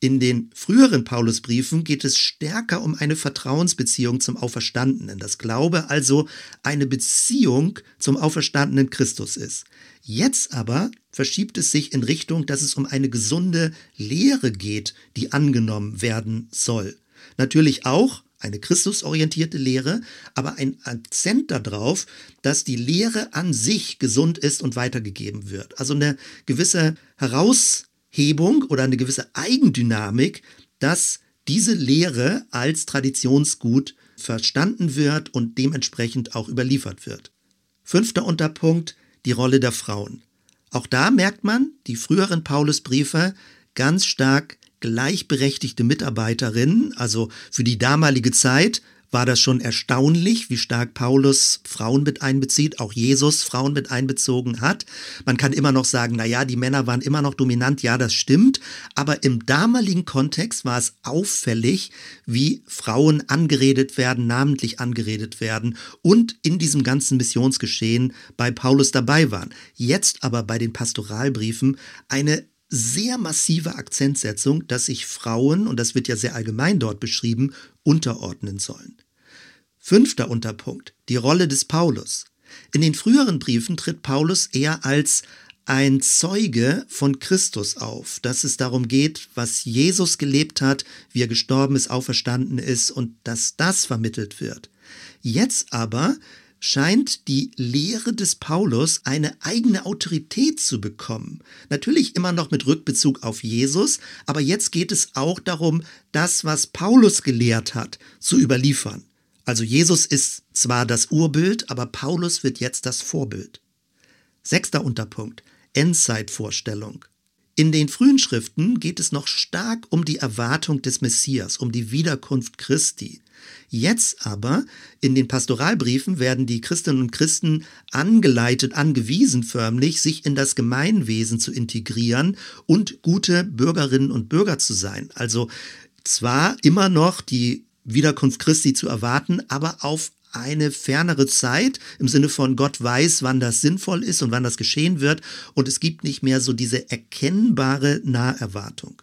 [SPEAKER 1] In den früheren Paulusbriefen geht es stärker um eine Vertrauensbeziehung zum Auferstandenen, das Glaube also eine Beziehung zum auferstandenen Christus ist. Jetzt aber verschiebt es sich in Richtung, dass es um eine gesunde Lehre geht, die angenommen werden soll. Natürlich auch eine christusorientierte Lehre, aber ein Akzent darauf, dass die Lehre an sich gesund ist und weitergegeben wird. Also eine gewisse Heraus Hebung oder eine gewisse Eigendynamik, dass diese Lehre als Traditionsgut verstanden wird und dementsprechend auch überliefert wird. Fünfter Unterpunkt, die Rolle der Frauen. Auch da merkt man, die früheren Paulusbriefe ganz stark gleichberechtigte Mitarbeiterinnen, also für die damalige Zeit war das schon erstaunlich, wie stark Paulus Frauen mit einbezieht, auch Jesus Frauen mit einbezogen hat. Man kann immer noch sagen, na ja, die Männer waren immer noch dominant, ja, das stimmt, aber im damaligen Kontext war es auffällig, wie Frauen angeredet werden, namentlich angeredet werden und in diesem ganzen Missionsgeschehen bei Paulus dabei waren. Jetzt aber bei den Pastoralbriefen eine sehr massive Akzentsetzung, dass sich Frauen, und das wird ja sehr allgemein dort beschrieben, unterordnen sollen. Fünfter Unterpunkt, die Rolle des Paulus. In den früheren Briefen tritt Paulus eher als ein Zeuge von Christus auf, dass es darum geht, was Jesus gelebt hat, wie er gestorben ist, auferstanden ist und dass das vermittelt wird. Jetzt aber scheint die Lehre des Paulus eine eigene Autorität zu bekommen. Natürlich immer noch mit Rückbezug auf Jesus, aber jetzt geht es auch darum, das, was Paulus gelehrt hat, zu überliefern. Also Jesus ist zwar das Urbild, aber Paulus wird jetzt das Vorbild. Sechster Unterpunkt. Endzeitvorstellung. In den frühen Schriften geht es noch stark um die Erwartung des Messias, um die Wiederkunft Christi. Jetzt aber in den Pastoralbriefen werden die Christinnen und Christen angeleitet, angewiesen förmlich, sich in das Gemeinwesen zu integrieren und gute Bürgerinnen und Bürger zu sein. Also zwar immer noch die Wiederkunft Christi zu erwarten, aber auf eine fernere Zeit im Sinne von Gott weiß, wann das sinnvoll ist und wann das geschehen wird und es gibt nicht mehr so diese erkennbare Naherwartung.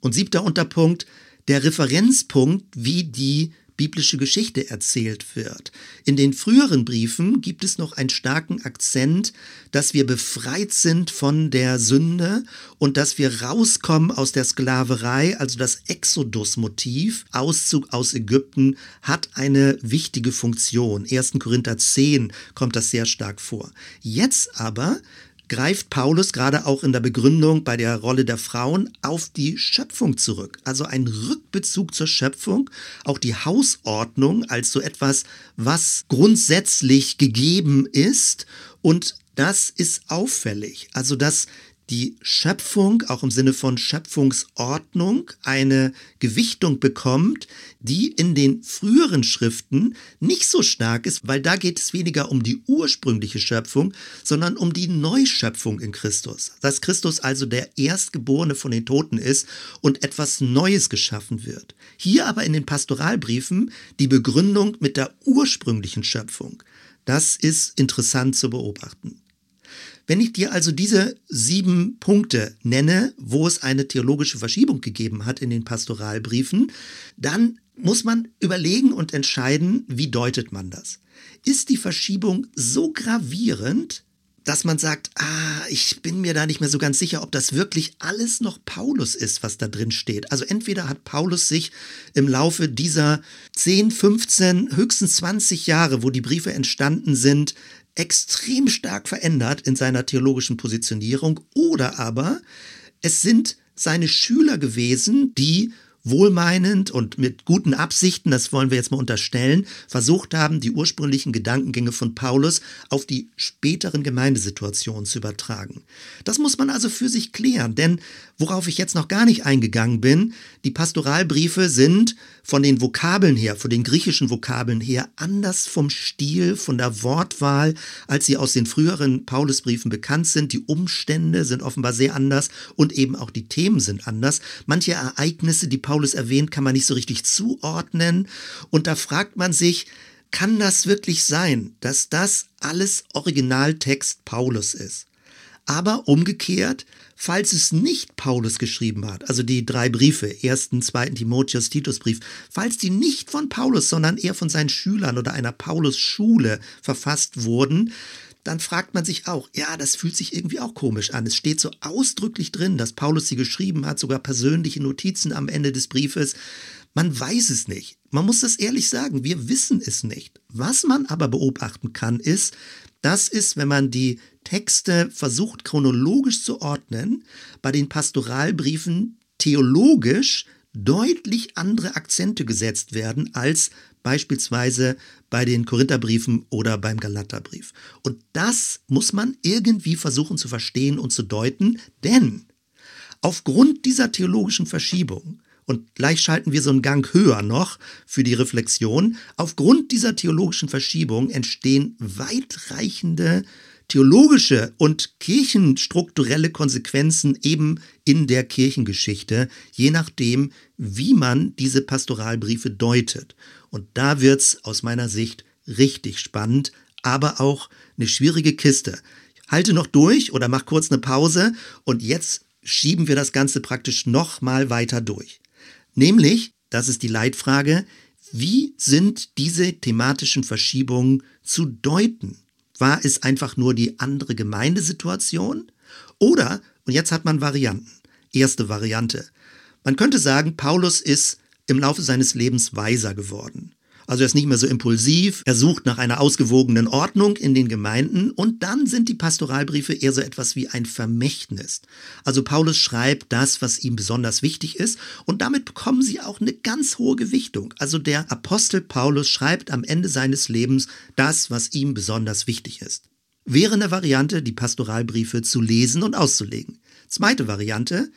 [SPEAKER 1] Und siebter Unterpunkt, der Referenzpunkt, wie die biblische Geschichte erzählt wird. In den früheren Briefen gibt es noch einen starken Akzent, dass wir befreit sind von der Sünde und dass wir rauskommen aus der Sklaverei, also das Exodus-Motiv, Auszug aus Ägypten, hat eine wichtige Funktion. 1. Korinther 10 kommt das sehr stark vor. Jetzt aber greift Paulus gerade auch in der Begründung bei der Rolle der Frauen auf die Schöpfung zurück. Also ein Rückbezug zur Schöpfung, auch die Hausordnung als so etwas, was grundsätzlich gegeben ist und das ist auffällig. Also, dass die Schöpfung, auch im Sinne von Schöpfungsordnung, eine Gewichtung bekommt, die in den früheren Schriften nicht so stark ist, weil da geht es weniger um die ursprüngliche Schöpfung, sondern um die Neuschöpfung in Christus. Dass Christus also der Erstgeborene von den Toten ist und etwas Neues geschaffen wird. Hier aber in den Pastoralbriefen die Begründung mit der ursprünglichen Schöpfung. Das ist interessant zu beobachten. Wenn ich dir also diese sieben Punkte nenne, wo es eine theologische Verschiebung gegeben hat in den Pastoralbriefen, dann muss man überlegen und entscheiden, wie deutet man das. Ist die Verschiebung so gravierend, dass man sagt, ah, ich bin mir da nicht mehr so ganz sicher, ob das wirklich alles noch Paulus ist, was da drin steht. Also entweder hat Paulus sich im Laufe dieser 10, 15, höchstens 20 Jahre, wo die Briefe entstanden sind, extrem stark verändert in seiner theologischen Positionierung oder aber es sind seine Schüler gewesen, die wohlmeinend und mit guten Absichten, das wollen wir jetzt mal unterstellen, versucht haben, die ursprünglichen Gedankengänge von Paulus auf die späteren Gemeindesituationen zu übertragen. Das muss man also für sich klären, denn worauf ich jetzt noch gar nicht eingegangen bin, die Pastoralbriefe sind von den Vokabeln her, von den griechischen Vokabeln her, anders vom Stil, von der Wortwahl, als sie aus den früheren Paulusbriefen bekannt sind. Die Umstände sind offenbar sehr anders und eben auch die Themen sind anders. Manche Ereignisse, die Paulus erwähnt, kann man nicht so richtig zuordnen. Und da fragt man sich, kann das wirklich sein, dass das alles Originaltext Paulus ist? Aber umgekehrt, falls es nicht Paulus geschrieben hat, also die drei Briefe, ersten, zweiten Timotheus, Titusbrief, falls die nicht von Paulus, sondern eher von seinen Schülern oder einer Paulus-Schule verfasst wurden, dann fragt man sich auch, ja, das fühlt sich irgendwie auch komisch an. Es steht so ausdrücklich drin, dass Paulus sie geschrieben hat, sogar persönliche Notizen am Ende des Briefes. Man weiß es nicht. Man muss das ehrlich sagen, wir wissen es nicht. Was man aber beobachten kann, ist, das ist, wenn man die Texte versucht chronologisch zu ordnen, bei den Pastoralbriefen theologisch deutlich andere Akzente gesetzt werden als beispielsweise bei den Korintherbriefen oder beim Galaterbrief. Und das muss man irgendwie versuchen zu verstehen und zu deuten, denn aufgrund dieser theologischen Verschiebung und gleich schalten wir so einen Gang höher noch für die Reflexion. Aufgrund dieser theologischen Verschiebung entstehen weitreichende theologische und kirchenstrukturelle Konsequenzen eben in der Kirchengeschichte, je nachdem, wie man diese Pastoralbriefe deutet. Und da wird's aus meiner Sicht richtig spannend, aber auch eine schwierige Kiste. Halte noch durch oder mach kurz eine Pause und jetzt schieben wir das Ganze praktisch noch mal weiter durch. Nämlich, das ist die Leitfrage, wie sind diese thematischen Verschiebungen zu deuten? War es einfach nur die andere Gemeindesituation? Oder, und jetzt hat man Varianten. Erste Variante. Man könnte sagen, Paulus ist im Laufe seines Lebens weiser geworden. Also er ist nicht mehr so impulsiv, er sucht nach einer ausgewogenen Ordnung in den Gemeinden und dann sind die Pastoralbriefe eher so etwas wie ein Vermächtnis. Also Paulus schreibt das, was ihm besonders wichtig ist und damit bekommen sie auch eine ganz hohe Gewichtung. Also der Apostel Paulus schreibt am Ende seines Lebens das, was ihm besonders wichtig ist. Wäre eine Variante, die Pastoralbriefe zu lesen und auszulegen. Zweite Variante,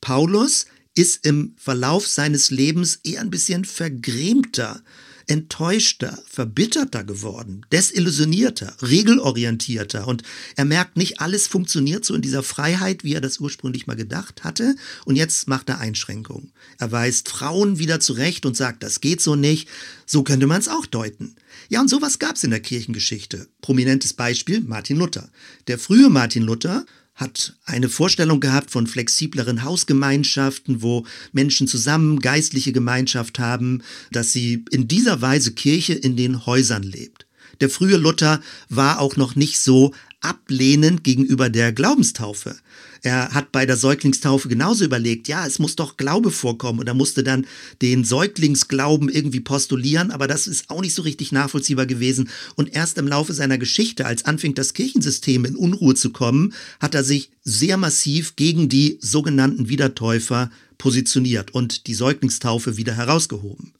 [SPEAKER 1] Paulus ist im Verlauf seines Lebens eher ein bisschen vergrämter enttäuschter, verbitterter geworden, desillusionierter, regelorientierter und er merkt nicht, alles funktioniert so in dieser Freiheit, wie er das ursprünglich mal gedacht hatte und jetzt macht er Einschränkungen. Er weist Frauen wieder zurecht und sagt, das geht so nicht. So könnte man es auch deuten. Ja, und sowas gab es in der Kirchengeschichte. Prominentes Beispiel Martin Luther. Der frühe Martin Luther hat eine Vorstellung gehabt von flexibleren Hausgemeinschaften, wo Menschen zusammen geistliche Gemeinschaft haben, dass sie in dieser Weise Kirche in den Häusern lebt. Der frühe Luther war auch noch nicht so ablehnend gegenüber der Glaubenstaufe. Er hat bei der Säuglingstaufe genauso überlegt, ja, es muss doch Glaube vorkommen und er musste dann den Säuglingsglauben irgendwie postulieren, aber das ist auch nicht so richtig nachvollziehbar gewesen. Und erst im Laufe seiner Geschichte, als anfing das Kirchensystem in Unruhe zu kommen, hat er sich sehr massiv gegen die sogenannten Wiedertäufer positioniert und die Säuglingstaufe wieder herausgehoben.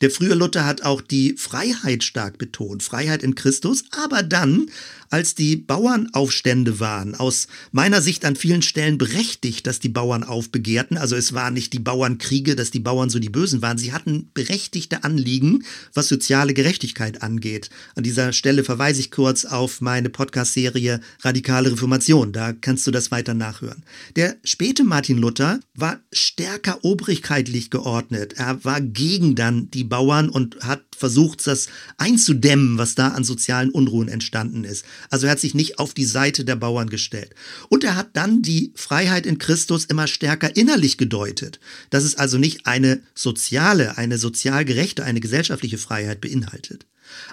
[SPEAKER 1] Der frühe Luther hat auch die Freiheit stark betont, Freiheit in Christus, aber dann, als die Bauernaufstände waren, aus meiner Sicht an vielen Stellen berechtigt, dass die Bauern aufbegehrten, also es waren nicht die Bauernkriege, dass die Bauern so die Bösen waren, sie hatten berechtigte Anliegen, was soziale Gerechtigkeit angeht. An dieser Stelle verweise ich kurz auf meine Podcast-Serie Radikale Reformation, da kannst du das weiter nachhören. Der späte Martin Luther war stärker obrigkeitlich geordnet, er war gegen dann die Bauern und hat versucht, das einzudämmen, was da an sozialen Unruhen entstanden ist. Also er hat sich nicht auf die Seite der Bauern gestellt. Und er hat dann die Freiheit in Christus immer stärker innerlich gedeutet, dass es also nicht eine soziale, eine sozial gerechte, eine gesellschaftliche Freiheit beinhaltet.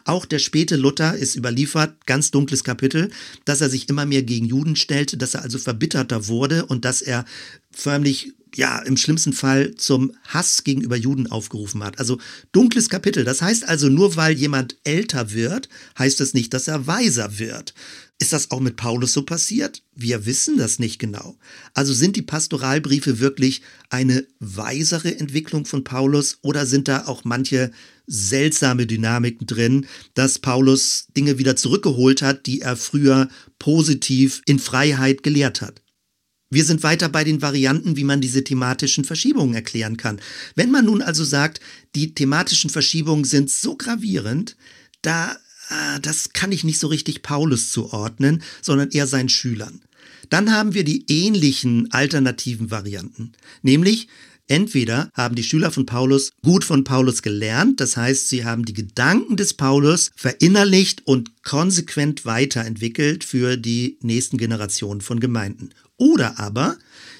[SPEAKER 1] Auch der späte Luther ist überliefert, ganz dunkles Kapitel, dass er sich immer mehr gegen Juden stellte, dass er also verbitterter wurde und dass er förmlich ja, im schlimmsten Fall zum Hass gegenüber Juden aufgerufen hat. Also dunkles Kapitel. Das heißt also, nur weil jemand älter wird, heißt das nicht, dass er weiser wird. Ist das auch mit Paulus so passiert? Wir wissen das nicht genau. Also sind die Pastoralbriefe wirklich eine weisere Entwicklung von Paulus oder sind da auch manche seltsame Dynamiken drin, dass Paulus Dinge wieder zurückgeholt hat, die er früher positiv in Freiheit gelehrt hat? Wir sind weiter bei den Varianten, wie man diese thematischen Verschiebungen erklären kann. Wenn man nun also sagt, die thematischen Verschiebungen sind so gravierend, da ah, das kann ich nicht so richtig Paulus zuordnen, sondern eher seinen Schülern. Dann haben wir die ähnlichen alternativen Varianten, nämlich Entweder haben die Schüler von Paulus gut von Paulus gelernt, das heißt, sie haben die Gedanken des Paulus verinnerlicht und konsequent weiterentwickelt für die nächsten Generationen von Gemeinden. Oder aber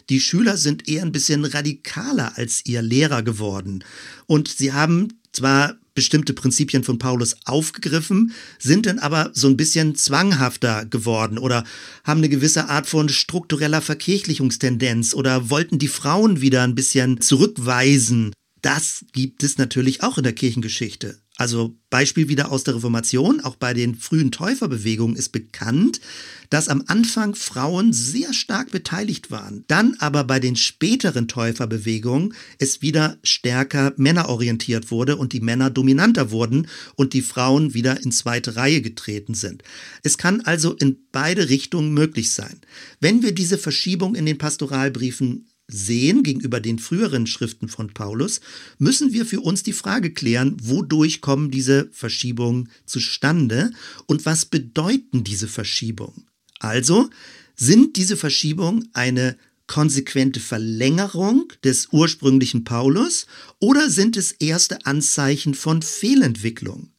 [SPEAKER 1] die Schüler sind eher ein bisschen radikaler als ihr Lehrer geworden und sie haben zwar bestimmte Prinzipien von Paulus aufgegriffen, sind dann aber so ein bisschen zwanghafter geworden oder haben eine gewisse Art von struktureller Verkirchlichungstendenz oder wollten die Frauen wieder ein bisschen zurückweisen. Das gibt es natürlich auch in der Kirchengeschichte. Also Beispiel wieder aus der Reformation, auch bei den frühen Täuferbewegungen ist bekannt, dass am Anfang Frauen sehr stark beteiligt waren. Dann aber bei den späteren Täuferbewegungen es wieder stärker männerorientiert wurde und die Männer dominanter wurden und die Frauen wieder in zweite Reihe getreten sind. Es kann also in beide Richtungen möglich sein. Wenn wir diese Verschiebung in den Pastoralbriefen sehen gegenüber den früheren Schriften von Paulus, müssen wir für uns die Frage klären, wodurch kommen diese Verschiebungen zustande und was bedeuten diese Verschiebungen? Also, sind diese Verschiebungen eine konsequente Verlängerung des ursprünglichen Paulus oder sind es erste Anzeichen von Fehlentwicklung?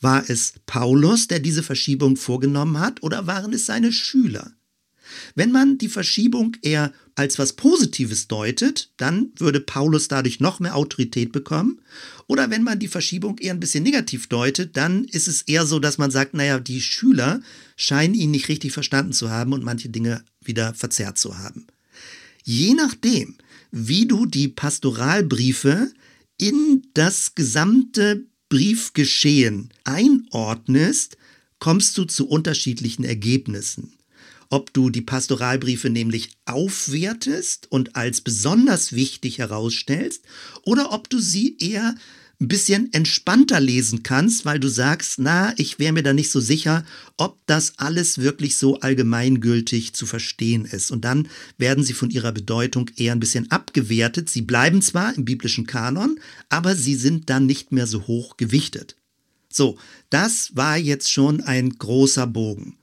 [SPEAKER 1] War es Paulus, der diese Verschiebung vorgenommen hat, oder waren es seine Schüler? Wenn man die Verschiebung eher als was Positives deutet, dann würde Paulus dadurch noch mehr Autorität bekommen. Oder wenn man die Verschiebung eher ein bisschen negativ deutet, dann ist es eher so, dass man sagt, naja, die Schüler scheinen ihn nicht richtig verstanden zu haben und manche Dinge wieder verzerrt zu haben. Je nachdem, wie du die Pastoralbriefe in das gesamte Briefgeschehen einordnest, kommst du zu unterschiedlichen Ergebnissen ob du die Pastoralbriefe nämlich aufwertest und als besonders wichtig herausstellst oder ob du sie eher ein bisschen entspannter lesen kannst, weil du sagst, na, ich wäre mir da nicht so sicher, ob das alles wirklich so allgemeingültig zu verstehen ist. Und dann werden sie von ihrer Bedeutung eher ein bisschen abgewertet. Sie bleiben zwar im biblischen Kanon, aber sie sind dann nicht mehr so hoch gewichtet. So, das war jetzt schon ein großer Bogen.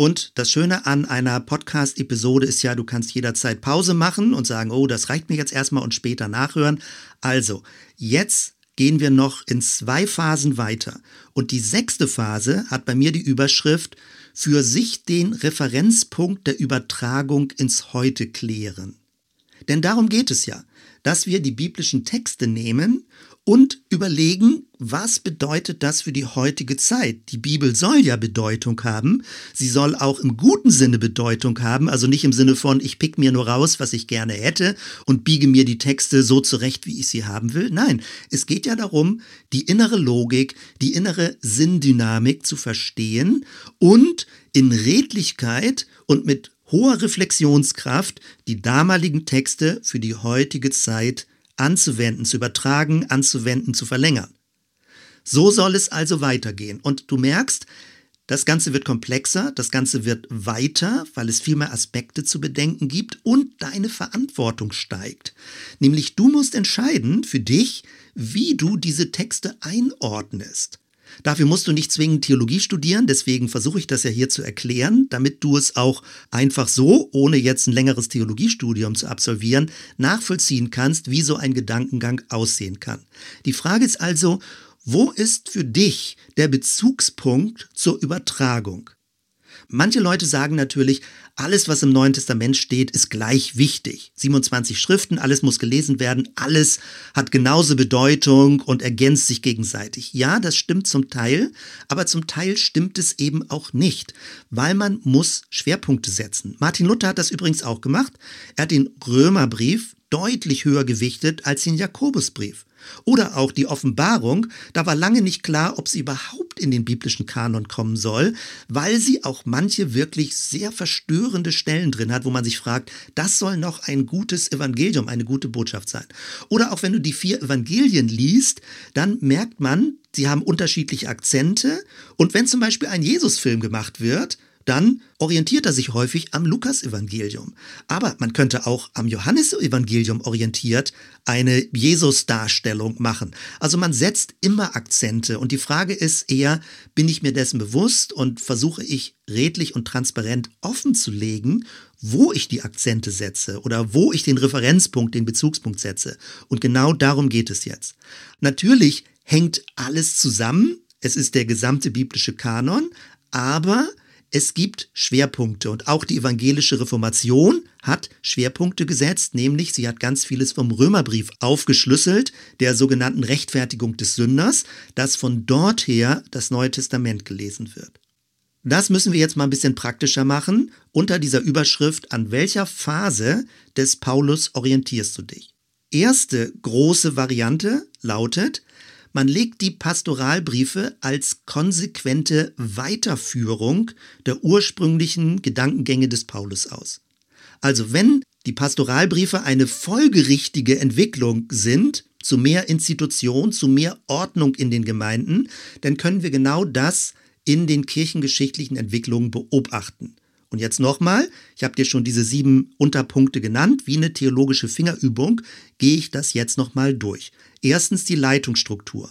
[SPEAKER 1] Und das Schöne an einer Podcast-Episode ist ja, du kannst jederzeit Pause machen und sagen, oh, das reicht mir jetzt erstmal und später nachhören. Also, jetzt gehen wir noch in zwei Phasen weiter. Und die sechste Phase hat bei mir die Überschrift für sich den Referenzpunkt der Übertragung ins Heute klären. Denn darum geht es ja, dass wir die biblischen Texte nehmen und überlegen, was bedeutet das für die heutige Zeit? Die Bibel soll ja Bedeutung haben. Sie soll auch im guten Sinne Bedeutung haben, also nicht im Sinne von, ich pick mir nur raus, was ich gerne hätte und biege mir die Texte so zurecht, wie ich sie haben will. Nein, es geht ja darum, die innere Logik, die innere Sinndynamik zu verstehen und in Redlichkeit und mit hoher Reflexionskraft die damaligen Texte für die heutige Zeit anzuwenden, zu übertragen, anzuwenden, zu verlängern. So soll es also weitergehen. Und du merkst, das Ganze wird komplexer, das Ganze wird weiter, weil es viel mehr Aspekte zu bedenken gibt und deine Verantwortung steigt. Nämlich du musst entscheiden für dich, wie du diese Texte einordnest. Dafür musst du nicht zwingend Theologie studieren, deswegen versuche ich das ja hier zu erklären, damit du es auch einfach so, ohne jetzt ein längeres Theologiestudium zu absolvieren, nachvollziehen kannst, wie so ein Gedankengang aussehen kann. Die Frage ist also, wo ist für dich der Bezugspunkt zur Übertragung? Manche Leute sagen natürlich, alles, was im Neuen Testament steht, ist gleich wichtig. 27 Schriften, alles muss gelesen werden, alles hat genauso Bedeutung und ergänzt sich gegenseitig. Ja, das stimmt zum Teil, aber zum Teil stimmt es eben auch nicht, weil man muss Schwerpunkte setzen. Martin Luther hat das übrigens auch gemacht. Er hat den Römerbrief deutlich höher gewichtet als den Jakobusbrief. Oder auch die Offenbarung, da war lange nicht klar, ob sie überhaupt in den biblischen Kanon kommen soll, weil sie auch manche wirklich sehr verstörende Stellen drin hat, wo man sich fragt, das soll noch ein gutes Evangelium, eine gute Botschaft sein. Oder auch wenn du die vier Evangelien liest, dann merkt man, sie haben unterschiedliche Akzente und wenn zum Beispiel ein Jesusfilm gemacht wird, dann orientiert er sich häufig am Lukasevangelium. Aber man könnte auch am Johannesevangelium orientiert eine Jesus-Darstellung machen. Also man setzt immer Akzente und die Frage ist eher, bin ich mir dessen bewusst und versuche ich redlich und transparent offen zu legen, wo ich die Akzente setze oder wo ich den Referenzpunkt, den Bezugspunkt setze. Und genau darum geht es jetzt. Natürlich hängt alles zusammen. Es ist der gesamte biblische Kanon, aber es gibt Schwerpunkte und auch die evangelische Reformation hat Schwerpunkte gesetzt, nämlich sie hat ganz vieles vom Römerbrief aufgeschlüsselt, der sogenannten Rechtfertigung des Sünders, dass von dort her das Neue Testament gelesen wird. Das müssen wir jetzt mal ein bisschen praktischer machen unter dieser Überschrift, an welcher Phase des Paulus orientierst du dich? Erste große Variante lautet, man legt die Pastoralbriefe als konsequente Weiterführung der ursprünglichen Gedankengänge des Paulus aus. Also wenn die Pastoralbriefe eine folgerichtige Entwicklung sind zu mehr Institution, zu mehr Ordnung in den Gemeinden, dann können wir genau das in den kirchengeschichtlichen Entwicklungen beobachten. Und jetzt nochmal, ich habe dir schon diese sieben Unterpunkte genannt, wie eine theologische Fingerübung, gehe ich das jetzt nochmal durch. Erstens die Leitungsstruktur.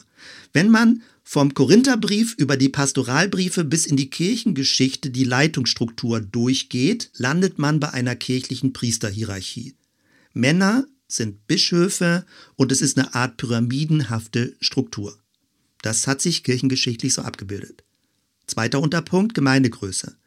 [SPEAKER 1] Wenn man vom Korintherbrief über die Pastoralbriefe bis in die Kirchengeschichte die Leitungsstruktur durchgeht, landet man bei einer kirchlichen Priesterhierarchie. Männer sind Bischöfe und es ist eine Art pyramidenhafte Struktur. Das hat sich kirchengeschichtlich so abgebildet. Zweiter Unterpunkt, Gemeindegröße.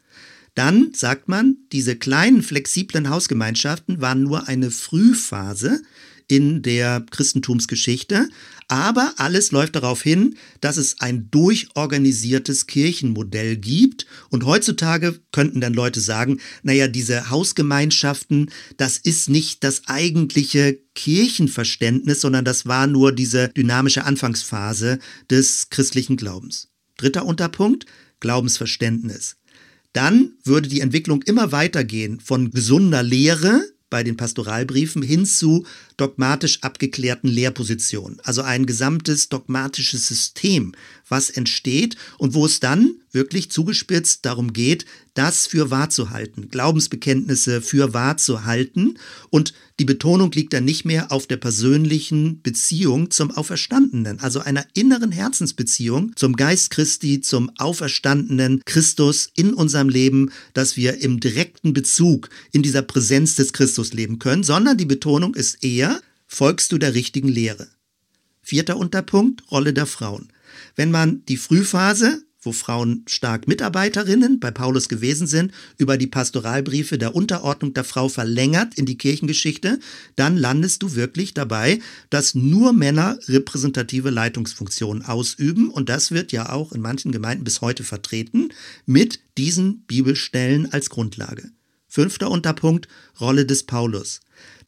[SPEAKER 1] Dann sagt man, diese kleinen flexiblen Hausgemeinschaften waren nur eine Frühphase in der Christentumsgeschichte, aber alles läuft darauf hin, dass es ein durchorganisiertes Kirchenmodell gibt. Und heutzutage könnten dann Leute sagen, naja, diese Hausgemeinschaften, das ist nicht das eigentliche Kirchenverständnis, sondern das war nur diese dynamische Anfangsphase des christlichen Glaubens. Dritter Unterpunkt, Glaubensverständnis dann würde die Entwicklung immer weitergehen von gesunder Lehre bei den Pastoralbriefen hin zu dogmatisch abgeklärten Lehrpositionen. Also ein gesamtes dogmatisches System, was entsteht und wo es dann wirklich zugespitzt darum geht, das für wahr zu halten, Glaubensbekenntnisse für wahr zu halten. Und die Betonung liegt dann nicht mehr auf der persönlichen Beziehung zum Auferstandenen, also einer inneren Herzensbeziehung zum Geist Christi, zum auferstandenen Christus in unserem Leben, dass wir im direkten Bezug in dieser Präsenz des Christus leben können, sondern die Betonung ist eher, folgst du der richtigen Lehre. Vierter Unterpunkt, Rolle der Frauen. Wenn man die Frühphase wo Frauen stark Mitarbeiterinnen bei Paulus gewesen sind, über die Pastoralbriefe der Unterordnung der Frau verlängert in die Kirchengeschichte, dann landest du wirklich dabei, dass nur Männer repräsentative Leitungsfunktionen ausüben und das wird ja auch in manchen Gemeinden bis heute vertreten mit diesen Bibelstellen als Grundlage. Fünfter Unterpunkt, Rolle des Paulus.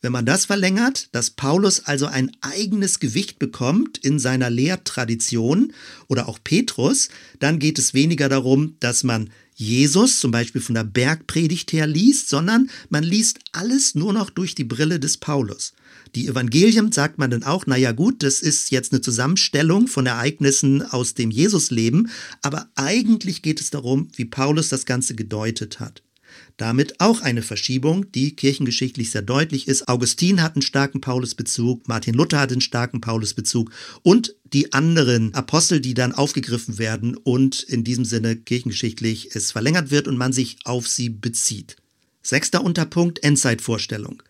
[SPEAKER 1] Wenn man das verlängert, dass Paulus also ein eigenes Gewicht bekommt in seiner Lehrtradition oder auch Petrus, dann geht es weniger darum, dass man Jesus zum Beispiel von der Bergpredigt her liest, sondern man liest alles nur noch durch die Brille des Paulus. Die Evangelien sagt man dann auch, naja gut, das ist jetzt eine Zusammenstellung von Ereignissen aus dem Jesusleben, aber eigentlich geht es darum, wie Paulus das Ganze gedeutet hat. Damit auch eine Verschiebung, die kirchengeschichtlich sehr deutlich ist. Augustin hat einen starken Paulusbezug, Martin Luther hat einen starken Paulusbezug und die anderen Apostel, die dann aufgegriffen werden und in diesem Sinne kirchengeschichtlich es verlängert wird und man sich auf sie bezieht. Sechster Unterpunkt, Endzeitvorstellung.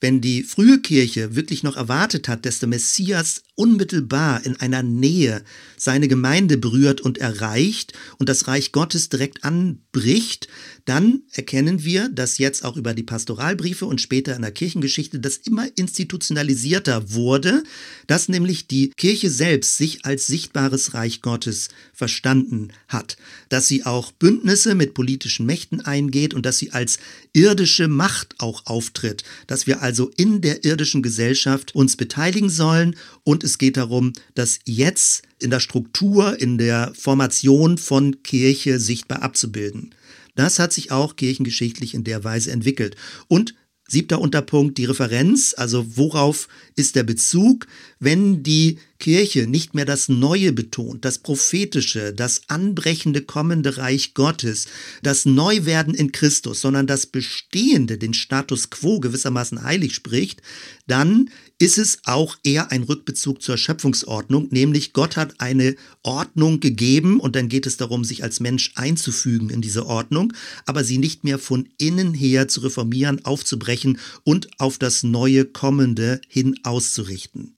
[SPEAKER 1] Wenn die frühe Kirche wirklich noch erwartet hat, dass der Messias unmittelbar in einer Nähe seine Gemeinde berührt und erreicht und das Reich Gottes direkt anbricht, dann erkennen wir, dass jetzt auch über die Pastoralbriefe und später in der Kirchengeschichte das immer institutionalisierter wurde, dass nämlich die Kirche selbst sich als sichtbares Reich Gottes verstanden hat, dass sie auch Bündnisse mit politischen Mächten eingeht und dass sie als irdische Macht auch auftritt, dass wir also in der irdischen Gesellschaft uns beteiligen sollen und es geht darum, dass jetzt in der Struktur, in der Formation von Kirche sichtbar abzubilden. Das hat sich auch kirchengeschichtlich in der Weise entwickelt. Und Siebter Unterpunkt, die Referenz, also worauf ist der Bezug, wenn die Kirche nicht mehr das Neue betont, das Prophetische, das anbrechende kommende Reich Gottes, das Neuwerden in Christus, sondern das Bestehende, den Status quo gewissermaßen heilig spricht, dann ist es auch eher ein Rückbezug zur Schöpfungsordnung, nämlich Gott hat eine Ordnung gegeben und dann geht es darum, sich als Mensch einzufügen in diese Ordnung, aber sie nicht mehr von innen her zu reformieren, aufzubrechen und auf das neue Kommende hin auszurichten.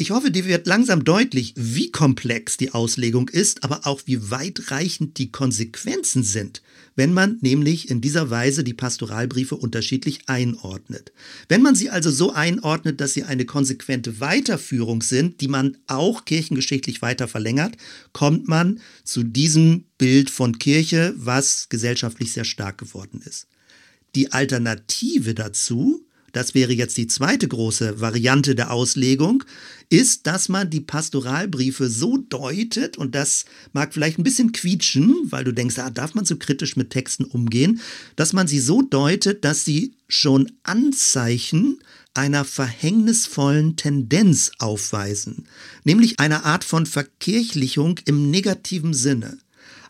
[SPEAKER 1] Ich hoffe, dir wird langsam deutlich, wie komplex die Auslegung ist, aber auch wie weitreichend die Konsequenzen sind, wenn man nämlich in dieser Weise die Pastoralbriefe unterschiedlich einordnet. Wenn man sie also so einordnet, dass sie eine konsequente Weiterführung sind, die man auch kirchengeschichtlich weiter verlängert, kommt man zu diesem Bild von Kirche, was gesellschaftlich sehr stark geworden ist. Die Alternative dazu das wäre jetzt die zweite große Variante der Auslegung, ist, dass man die Pastoralbriefe so deutet, und das mag vielleicht ein bisschen quietschen, weil du denkst, ah, darf man so kritisch mit Texten umgehen, dass man sie so deutet, dass sie schon Anzeichen einer verhängnisvollen Tendenz aufweisen, nämlich einer Art von Verkirchlichung im negativen Sinne.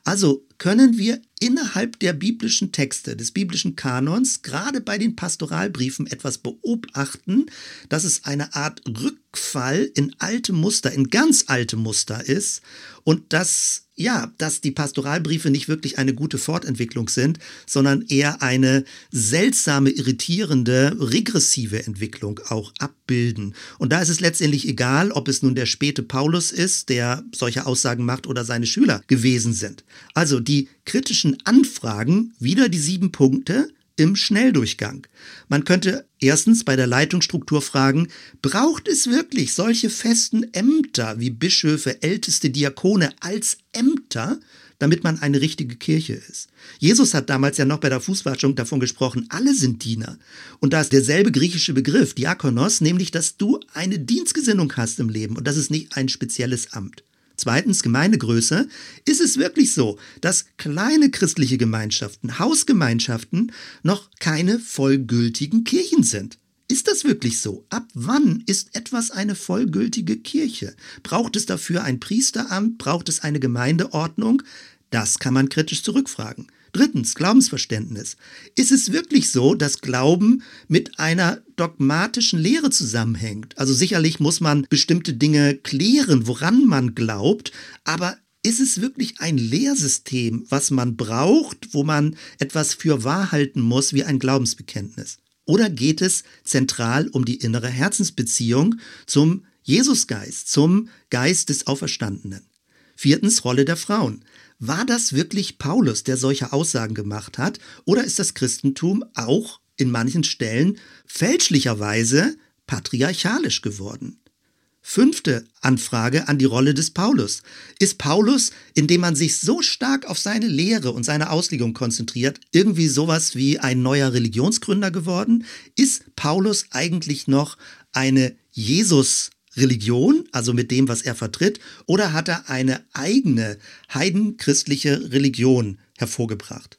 [SPEAKER 1] Also können wir innerhalb der biblischen Texte, des biblischen Kanons, gerade bei den Pastoralbriefen etwas beobachten, dass es eine Art Rückfall in alte Muster, in ganz alte Muster ist und dass ja, dass die Pastoralbriefe nicht wirklich eine gute Fortentwicklung sind, sondern eher eine seltsame, irritierende, regressive Entwicklung auch abbilden. Und da ist es letztendlich egal, ob es nun der späte Paulus ist, der solche Aussagen macht, oder seine Schüler gewesen sind. Also die kritischen Anfragen, wieder die sieben Punkte, im Schnelldurchgang. Man könnte erstens bei der Leitungsstruktur fragen, braucht es wirklich solche festen Ämter wie Bischöfe, älteste Diakone als Ämter, damit man eine richtige Kirche ist? Jesus hat damals ja noch bei der Fußwaschung davon gesprochen, alle sind Diener. Und da ist derselbe griechische Begriff, Diakonos, nämlich, dass du eine Dienstgesinnung hast im Leben und das ist nicht ein spezielles Amt. Zweitens Gemeindegröße. Ist es wirklich so, dass kleine christliche Gemeinschaften, Hausgemeinschaften noch keine vollgültigen Kirchen sind? Ist das wirklich so? Ab wann ist etwas eine vollgültige Kirche? Braucht es dafür ein Priesteramt? Braucht es eine Gemeindeordnung? Das kann man kritisch zurückfragen. Drittens, Glaubensverständnis. Ist es wirklich so, dass Glauben mit einer dogmatischen Lehre zusammenhängt? Also sicherlich muss man bestimmte Dinge klären, woran man glaubt, aber ist es wirklich ein Lehrsystem, was man braucht, wo man etwas für wahr halten muss, wie ein Glaubensbekenntnis? Oder geht es zentral um die innere Herzensbeziehung zum Jesusgeist, zum Geist des Auferstandenen? Viertens Rolle der Frauen. War das wirklich Paulus, der solche Aussagen gemacht hat, oder ist das Christentum auch in manchen Stellen fälschlicherweise patriarchalisch geworden? Fünfte Anfrage an die Rolle des Paulus. Ist Paulus, indem man sich so stark auf seine Lehre und seine Auslegung konzentriert, irgendwie sowas wie ein neuer Religionsgründer geworden? Ist Paulus eigentlich noch eine Jesus- Religion, also mit dem, was er vertritt, oder hat er eine eigene heidenchristliche Religion hervorgebracht?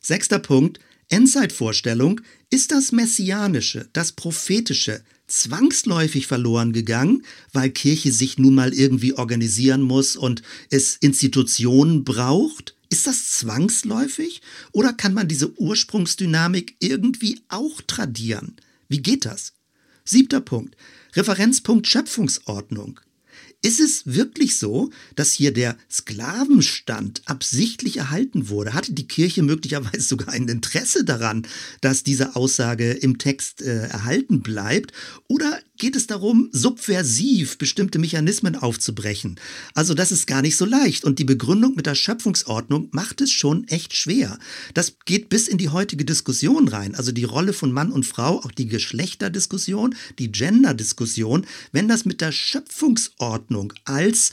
[SPEAKER 1] Sechster Punkt, Endzeitvorstellung, ist das Messianische, das Prophetische zwangsläufig verloren gegangen, weil Kirche sich nun mal irgendwie organisieren muss und es Institutionen braucht? Ist das zwangsläufig oder kann man diese Ursprungsdynamik irgendwie auch tradieren? Wie geht das? Siebter Punkt. Referenzpunkt Schöpfungsordnung. Ist es wirklich so, dass hier der Sklavenstand absichtlich erhalten wurde? Hatte die Kirche möglicherweise sogar ein Interesse daran, dass diese Aussage im Text äh, erhalten bleibt? Oder geht es darum, subversiv bestimmte Mechanismen aufzubrechen? Also das ist gar nicht so leicht und die Begründung mit der Schöpfungsordnung macht es schon echt schwer. Das geht bis in die heutige Diskussion rein, also die Rolle von Mann und Frau, auch die Geschlechterdiskussion, die Genderdiskussion, wenn das mit der Schöpfungsordnung Ordnung als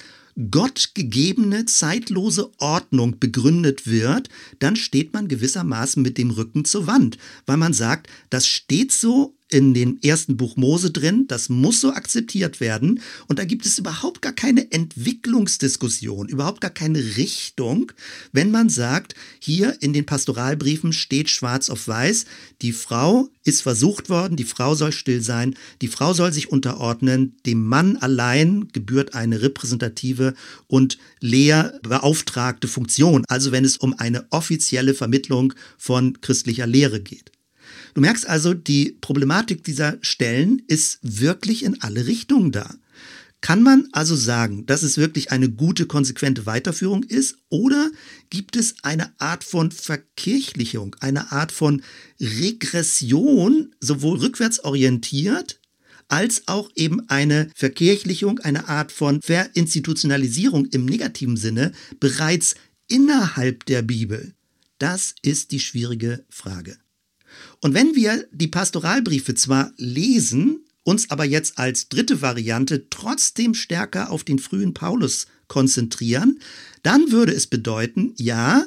[SPEAKER 1] gottgegebene zeitlose Ordnung begründet wird, dann steht man gewissermaßen mit dem Rücken zur Wand, weil man sagt, das steht so in dem ersten Buch Mose drin, das muss so akzeptiert werden. Und da gibt es überhaupt gar keine Entwicklungsdiskussion, überhaupt gar keine Richtung, wenn man sagt, hier in den Pastoralbriefen steht schwarz auf weiß, die Frau ist versucht worden, die Frau soll still sein, die Frau soll sich unterordnen, dem Mann allein gebührt eine repräsentative und leer beauftragte Funktion, also wenn es um eine offizielle Vermittlung von christlicher Lehre geht. Du merkst also, die Problematik dieser Stellen ist wirklich in alle Richtungen da. Kann man also sagen, dass es wirklich eine gute, konsequente Weiterführung ist? Oder gibt es eine Art von Verkirchlichung, eine Art von Regression, sowohl rückwärts orientiert, als auch eben eine Verkirchlichung, eine Art von Verinstitutionalisierung im negativen Sinne bereits innerhalb der Bibel? Das ist die schwierige Frage. Und wenn wir die Pastoralbriefe zwar lesen, uns aber jetzt als dritte Variante trotzdem stärker auf den frühen Paulus konzentrieren, dann würde es bedeuten, ja,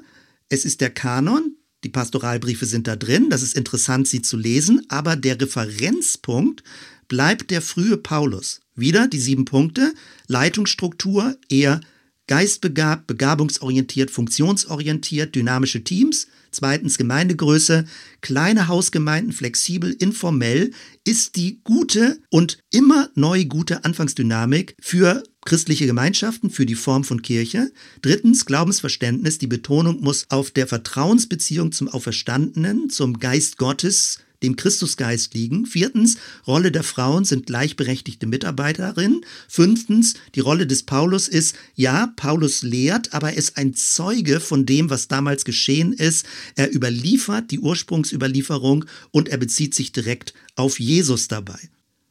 [SPEAKER 1] es ist der Kanon, die Pastoralbriefe sind da drin, das ist interessant, sie zu lesen, aber der Referenzpunkt bleibt der frühe Paulus. Wieder die sieben Punkte, Leitungsstruktur eher geistbegabt, begabungsorientiert, funktionsorientiert, dynamische Teams, Zweitens Gemeindegröße. Kleine Hausgemeinden, flexibel, informell ist die gute und immer neu gute Anfangsdynamik für christliche Gemeinschaften, für die Form von Kirche. Drittens Glaubensverständnis. Die Betonung muss auf der Vertrauensbeziehung zum Auferstandenen, zum Geist Gottes dem Christusgeist liegen. Viertens, Rolle der Frauen sind gleichberechtigte Mitarbeiterinnen. Fünftens, die Rolle des Paulus ist, ja, Paulus lehrt, aber er ist ein Zeuge von dem, was damals geschehen ist. Er überliefert die Ursprungsüberlieferung und er bezieht sich direkt auf Jesus dabei.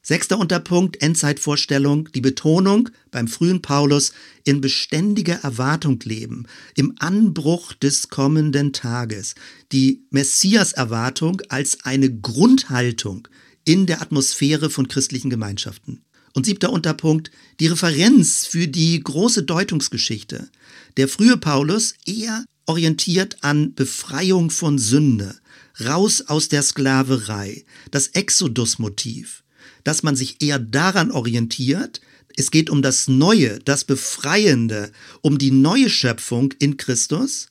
[SPEAKER 1] Sechster Unterpunkt, Endzeitvorstellung, die Betonung beim frühen Paulus in beständiger Erwartung leben, im Anbruch des kommenden Tages, die Messias-Erwartung als eine Grundhaltung in der Atmosphäre von christlichen Gemeinschaften. Und siebter Unterpunkt, die Referenz für die große Deutungsgeschichte. Der frühe Paulus eher orientiert an Befreiung von Sünde, raus aus der Sklaverei, das Exodus-Motiv dass man sich eher daran orientiert. Es geht um das Neue, das Befreiende, um die neue Schöpfung in Christus.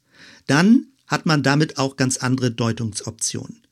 [SPEAKER 1] Dann hat man damit auch ganz andere Deutungsoptionen.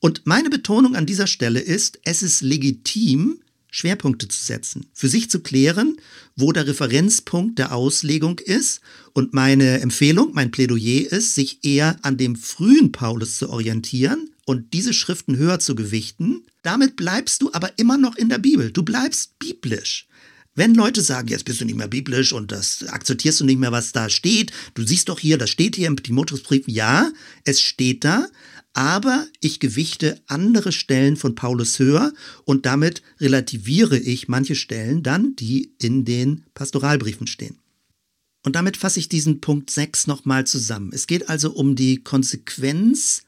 [SPEAKER 1] Und meine Betonung an dieser Stelle ist, es ist legitim, Schwerpunkte zu setzen, für sich zu klären, wo der Referenzpunkt der Auslegung ist. Und meine Empfehlung, mein Plädoyer ist, sich eher an dem frühen Paulus zu orientieren und diese Schriften höher zu gewichten. Damit bleibst du aber immer noch in der Bibel. Du bleibst biblisch. Wenn Leute sagen, jetzt bist du nicht mehr biblisch und das akzeptierst du nicht mehr, was da steht, du siehst doch hier, das steht hier im Timotheusbrief, ja, es steht da, aber ich gewichte andere Stellen von Paulus höher und damit relativiere ich manche Stellen dann, die in den Pastoralbriefen stehen. Und damit fasse ich diesen Punkt 6 nochmal zusammen. Es geht also um die Konsequenz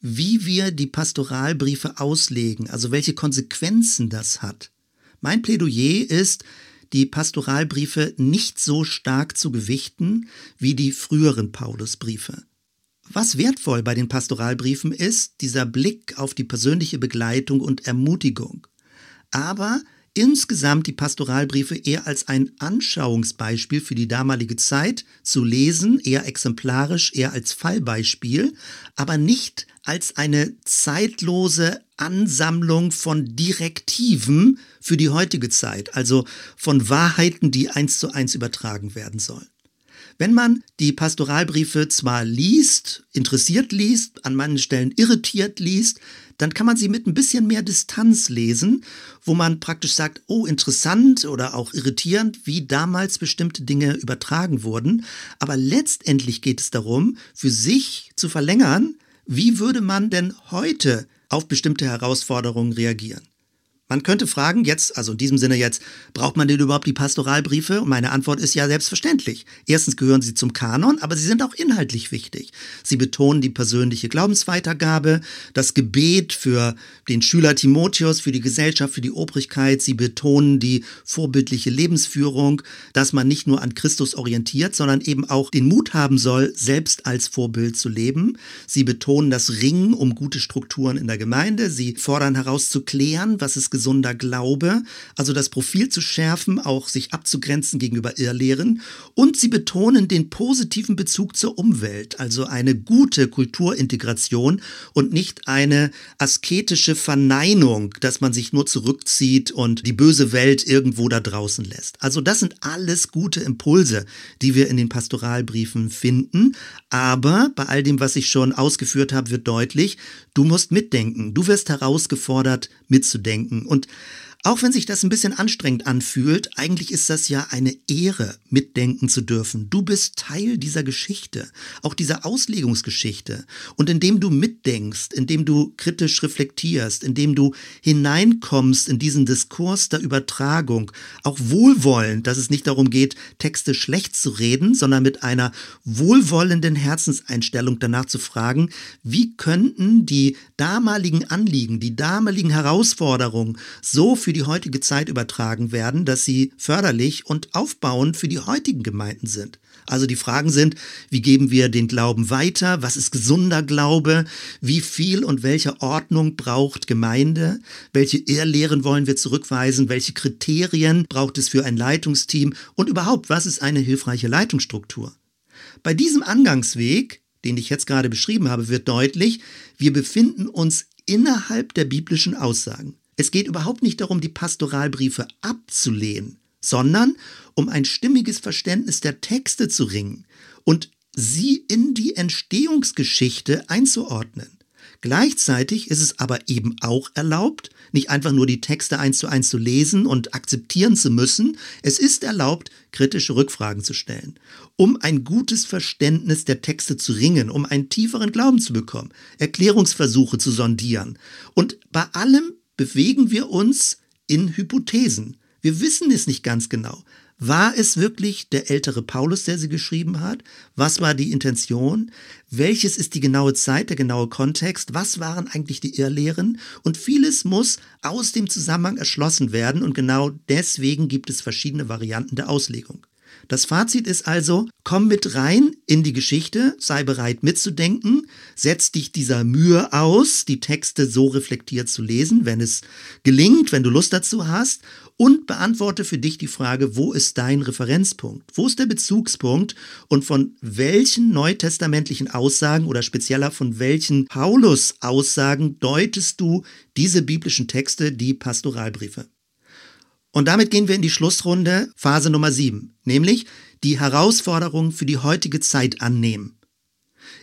[SPEAKER 1] wie wir die Pastoralbriefe auslegen, also welche Konsequenzen das hat. Mein Plädoyer ist, die Pastoralbriefe nicht so stark zu gewichten wie die früheren Paulusbriefe. Was wertvoll bei den Pastoralbriefen ist, dieser Blick auf die persönliche Begleitung und Ermutigung. Aber insgesamt die Pastoralbriefe eher als ein Anschauungsbeispiel für die damalige Zeit zu lesen, eher exemplarisch, eher als Fallbeispiel, aber nicht als eine zeitlose Ansammlung von Direktiven für die heutige Zeit, also von Wahrheiten, die eins zu eins übertragen werden sollen. Wenn man die Pastoralbriefe zwar liest, interessiert liest, an manchen Stellen irritiert liest, dann kann man sie mit ein bisschen mehr Distanz lesen, wo man praktisch sagt, oh, interessant oder auch irritierend, wie damals bestimmte Dinge übertragen wurden. Aber letztendlich geht es darum, für sich zu verlängern, wie würde man denn heute auf bestimmte Herausforderungen reagieren. Man könnte fragen, jetzt, also in diesem Sinne jetzt, braucht man denn überhaupt die Pastoralbriefe? Und meine Antwort ist ja selbstverständlich. Erstens gehören sie zum Kanon, aber sie sind auch inhaltlich wichtig. Sie betonen die persönliche Glaubensweitergabe, das Gebet für den Schüler Timotheus, für die Gesellschaft, für die Obrigkeit. Sie betonen die vorbildliche Lebensführung, dass man nicht nur an Christus orientiert, sondern eben auch den Mut haben soll, selbst als Vorbild zu leben. Sie betonen das Ringen um gute Strukturen in der Gemeinde. Sie fordern herauszuklären, was es gesunder Glaube, also das Profil zu schärfen, auch sich abzugrenzen gegenüber Irrlehren. Und sie betonen den positiven Bezug zur Umwelt, also eine gute Kulturintegration und nicht eine asketische Verneinung, dass man sich nur zurückzieht und die böse Welt irgendwo da draußen lässt. Also das sind alles gute Impulse, die wir in den Pastoralbriefen finden. Aber bei all dem, was ich schon ausgeführt habe, wird deutlich, du musst mitdenken. Du wirst herausgefordert, mitzudenken. Und auch wenn sich das ein bisschen anstrengend anfühlt, eigentlich ist das ja eine Ehre, mitdenken zu dürfen. Du bist Teil dieser Geschichte, auch dieser Auslegungsgeschichte. Und indem du mitdenkst, indem du kritisch reflektierst, indem du hineinkommst in diesen Diskurs der Übertragung, auch wohlwollend, dass es nicht darum geht, Texte schlecht zu reden, sondern mit einer wohlwollenden Herzenseinstellung danach zu fragen, wie könnten die damaligen Anliegen, die damaligen Herausforderungen so für die heutige Zeit übertragen werden, dass sie förderlich und aufbauend für die heutigen Gemeinden sind. Also die Fragen sind, wie geben wir den Glauben weiter? Was ist gesunder Glaube? Wie viel und welche Ordnung braucht Gemeinde? Welche Irrlehren wollen wir zurückweisen? Welche Kriterien braucht es für ein Leitungsteam? Und überhaupt, was ist eine hilfreiche Leitungsstruktur? Bei diesem Angangsweg, den ich jetzt gerade beschrieben habe, wird deutlich, wir befinden uns innerhalb der biblischen Aussagen. Es geht überhaupt nicht darum, die Pastoralbriefe abzulehnen, sondern um ein stimmiges Verständnis der Texte zu ringen und sie in die Entstehungsgeschichte einzuordnen. Gleichzeitig ist es aber eben auch erlaubt, nicht einfach nur die Texte eins zu eins zu lesen und akzeptieren zu müssen. Es ist erlaubt, kritische Rückfragen zu stellen, um ein gutes Verständnis der Texte zu ringen, um einen tieferen Glauben zu bekommen, Erklärungsversuche zu sondieren. Und bei allem bewegen wir uns in Hypothesen. Wir wissen es nicht ganz genau. War es wirklich der ältere Paulus, der sie geschrieben hat? Was war die Intention? Welches ist die genaue Zeit, der genaue Kontext? Was waren eigentlich die Irrlehren? Und vieles muss aus dem Zusammenhang erschlossen werden und genau deswegen gibt es verschiedene Varianten der Auslegung. Das Fazit ist also, komm mit rein in die Geschichte, sei bereit mitzudenken, setz dich dieser Mühe aus, die Texte so reflektiert zu lesen, wenn es gelingt, wenn du Lust dazu hast und beantworte für dich die Frage, wo ist dein Referenzpunkt? Wo ist der Bezugspunkt und von welchen neutestamentlichen Aussagen oder spezieller von welchen Paulus-Aussagen deutest du diese biblischen Texte, die Pastoralbriefe? Und damit gehen wir in die Schlussrunde, Phase Nummer 7, nämlich die Herausforderung für die heutige Zeit annehmen.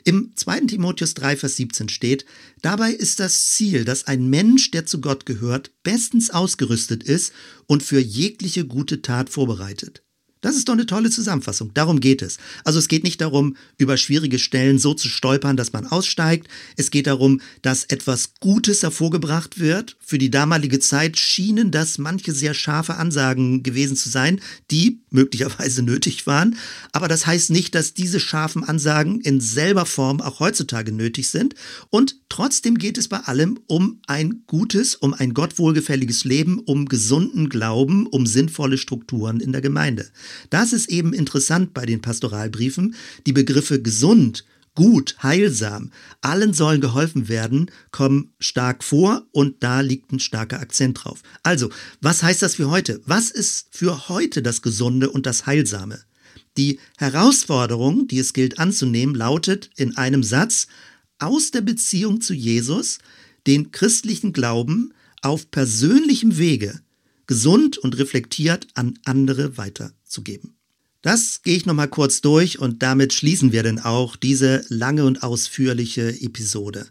[SPEAKER 1] Im 2. Timotheus 3, Vers 17 steht, dabei ist das Ziel, dass ein Mensch, der zu Gott gehört, bestens ausgerüstet ist und für jegliche gute Tat vorbereitet. Das ist doch eine tolle Zusammenfassung. Darum geht es. Also es geht nicht darum, über schwierige Stellen so zu stolpern, dass man aussteigt. Es geht darum, dass etwas Gutes hervorgebracht wird. Für die damalige Zeit schienen das manche sehr scharfe Ansagen gewesen zu sein, die möglicherweise nötig waren. Aber das heißt nicht, dass diese scharfen Ansagen in selber Form auch heutzutage nötig sind. Und trotzdem geht es bei allem um ein gutes, um ein Gott wohlgefälliges Leben, um gesunden Glauben, um sinnvolle Strukturen in der Gemeinde. Das ist eben interessant bei den Pastoralbriefen. Die Begriffe gesund, gut, heilsam, allen sollen geholfen werden, kommen stark vor und da liegt ein starker Akzent drauf. Also, was heißt das für heute? Was ist für heute das Gesunde und das Heilsame? Die Herausforderung, die es gilt anzunehmen, lautet in einem Satz, aus der Beziehung zu Jesus den christlichen Glauben auf persönlichem Wege gesund und reflektiert an andere weiterzugeben. Das gehe ich nochmal kurz durch und damit schließen wir dann auch diese lange und ausführliche Episode.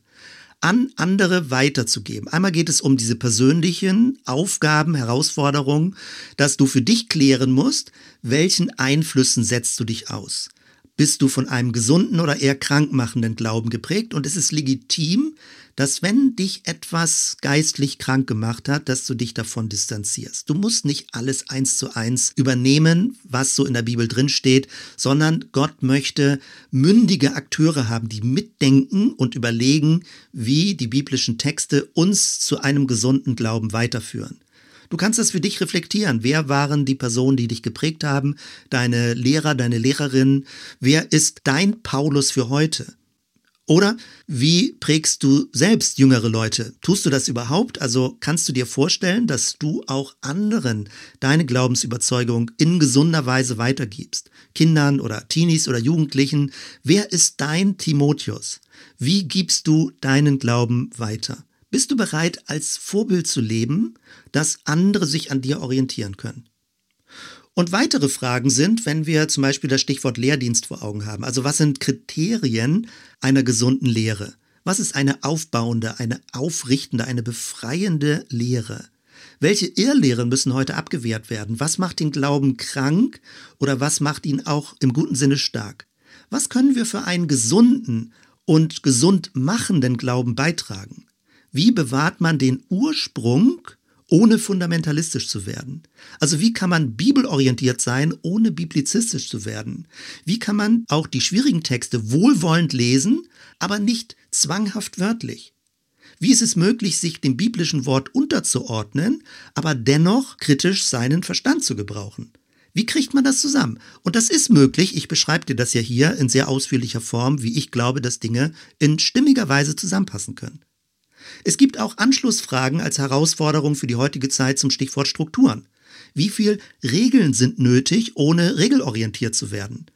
[SPEAKER 1] An andere weiterzugeben. Einmal geht es um diese persönlichen Aufgaben, Herausforderungen, dass du für dich klären musst, welchen Einflüssen setzt du dich aus. Bist du von einem gesunden oder eher krankmachenden Glauben geprägt und es ist legitim, dass wenn dich etwas geistlich krank gemacht hat, dass du dich davon distanzierst. Du musst nicht alles eins zu eins übernehmen, was so in der Bibel drin steht, sondern Gott möchte mündige Akteure haben, die mitdenken und überlegen, wie die biblischen Texte uns zu einem gesunden Glauben weiterführen. Du kannst das für dich reflektieren. Wer waren die Personen, die dich geprägt haben? Deine Lehrer, deine Lehrerin? Wer ist dein Paulus für heute? Oder wie prägst du selbst jüngere Leute? Tust du das überhaupt? Also kannst du dir vorstellen, dass du auch anderen deine Glaubensüberzeugung in gesunder Weise weitergibst? Kindern oder Teenies oder Jugendlichen. Wer ist dein Timotheus? Wie gibst du deinen Glauben weiter? Bist du bereit, als Vorbild zu leben, dass andere sich an dir orientieren können? Und weitere Fragen sind, wenn wir zum Beispiel das Stichwort Lehrdienst vor Augen haben. Also was sind Kriterien einer gesunden Lehre? Was ist eine aufbauende, eine aufrichtende, eine befreiende Lehre? Welche Irrlehren müssen heute abgewehrt werden? Was macht den Glauben krank oder was macht ihn auch im guten Sinne stark? Was können wir für einen gesunden und gesund machenden Glauben beitragen? Wie bewahrt man den Ursprung ohne fundamentalistisch zu werden? Also wie kann man bibelorientiert sein, ohne biblizistisch zu werden? Wie kann man auch die schwierigen Texte wohlwollend lesen, aber nicht zwanghaft wörtlich? Wie ist es möglich, sich dem biblischen Wort unterzuordnen, aber dennoch kritisch seinen Verstand zu gebrauchen? Wie kriegt man das zusammen? Und das ist möglich. Ich beschreibe dir das ja hier in sehr ausführlicher Form, wie ich glaube, dass Dinge in stimmiger Weise zusammenpassen können. Es gibt auch Anschlussfragen als Herausforderung für die heutige Zeit zum Stichwort Strukturen. Wie viel Regeln sind nötig, ohne regelorientiert zu werden?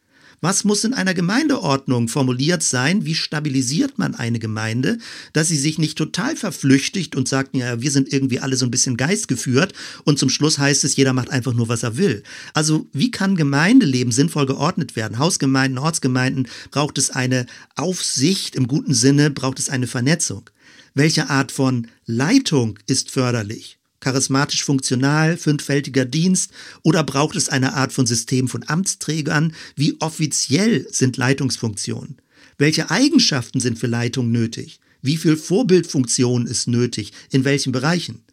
[SPEAKER 1] Was muss in einer Gemeindeordnung formuliert sein? Wie stabilisiert man eine Gemeinde, dass sie sich nicht total verflüchtigt und sagt, ja, wir sind irgendwie alle so ein bisschen geistgeführt und zum Schluss heißt es, jeder macht einfach nur, was er will. Also wie kann Gemeindeleben sinnvoll geordnet werden? Hausgemeinden, Ortsgemeinden, braucht es eine Aufsicht im guten Sinne, braucht es eine Vernetzung? Welche Art von Leitung ist förderlich? Charismatisch funktional, fünffältiger Dienst oder braucht es eine Art von System von Amtsträgern? Wie offiziell sind Leitungsfunktionen? Welche Eigenschaften sind für Leitung nötig? Wie viel Vorbildfunktion ist nötig? In welchen Bereichen?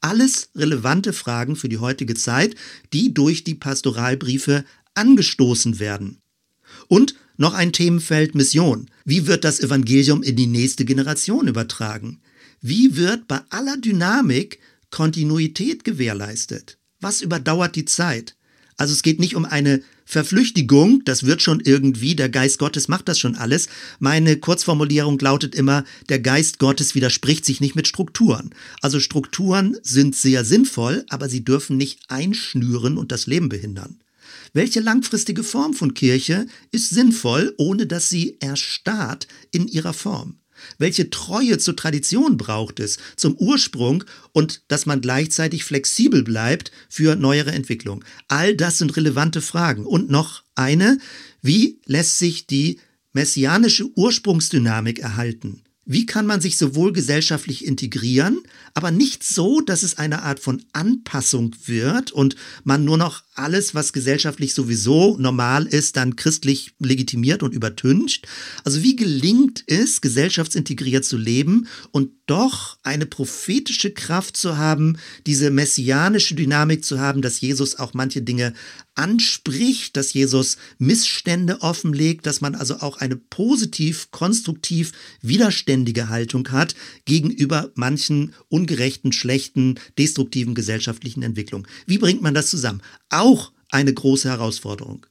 [SPEAKER 1] Alles relevante Fragen für die heutige Zeit, die durch die Pastoralbriefe angestoßen werden. Und noch ein Themenfeld Mission. Wie wird das Evangelium in die nächste Generation übertragen? Wie wird bei aller Dynamik Kontinuität gewährleistet? Was überdauert die Zeit? Also es geht nicht um eine Verflüchtigung, das wird schon irgendwie, der Geist Gottes macht das schon alles. Meine Kurzformulierung lautet immer, der Geist Gottes widerspricht sich nicht mit Strukturen. Also Strukturen sind sehr sinnvoll, aber sie dürfen nicht einschnüren und das Leben behindern. Welche langfristige Form von Kirche ist sinnvoll, ohne dass sie erstarrt in ihrer Form? Welche Treue zur Tradition braucht es, zum Ursprung und dass man gleichzeitig flexibel bleibt für neuere Entwicklungen? All das sind relevante Fragen. Und noch eine, wie lässt sich die messianische Ursprungsdynamik erhalten? Wie kann man sich sowohl gesellschaftlich integrieren, aber nicht so, dass es eine Art von Anpassung wird und man nur noch alles, was gesellschaftlich sowieso normal ist, dann christlich legitimiert und übertüncht? Also wie gelingt es, gesellschaftsintegriert zu leben und doch eine prophetische Kraft zu haben, diese messianische Dynamik zu haben, dass Jesus auch manche Dinge anspricht, dass Jesus Missstände offenlegt, dass man also auch eine positiv, konstruktiv, widerständige Haltung hat gegenüber manchen ungerechten, schlechten, destruktiven gesellschaftlichen Entwicklungen. Wie bringt man das zusammen? Auch eine große Herausforderung.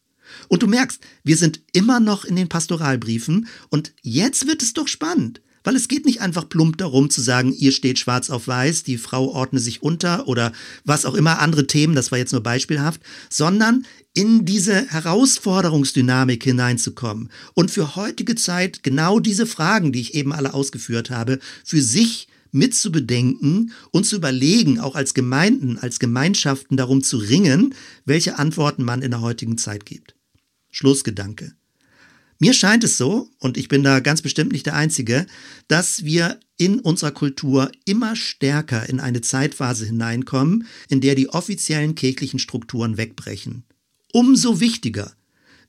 [SPEAKER 1] Und du merkst, wir sind immer noch in den Pastoralbriefen und jetzt wird es doch spannend. Weil es geht nicht einfach plump darum zu sagen, ihr steht schwarz auf weiß, die Frau ordne sich unter oder was auch immer, andere Themen, das war jetzt nur beispielhaft, sondern in diese Herausforderungsdynamik hineinzukommen und für heutige Zeit genau diese Fragen, die ich eben alle ausgeführt habe, für sich mitzubedenken und zu überlegen, auch als Gemeinden, als Gemeinschaften darum zu ringen, welche Antworten man in der heutigen Zeit gibt. Schlussgedanke. Mir scheint es so, und ich bin da ganz bestimmt nicht der Einzige, dass wir in unserer Kultur immer stärker in eine Zeitphase hineinkommen, in der die offiziellen kirchlichen Strukturen wegbrechen. Umso wichtiger,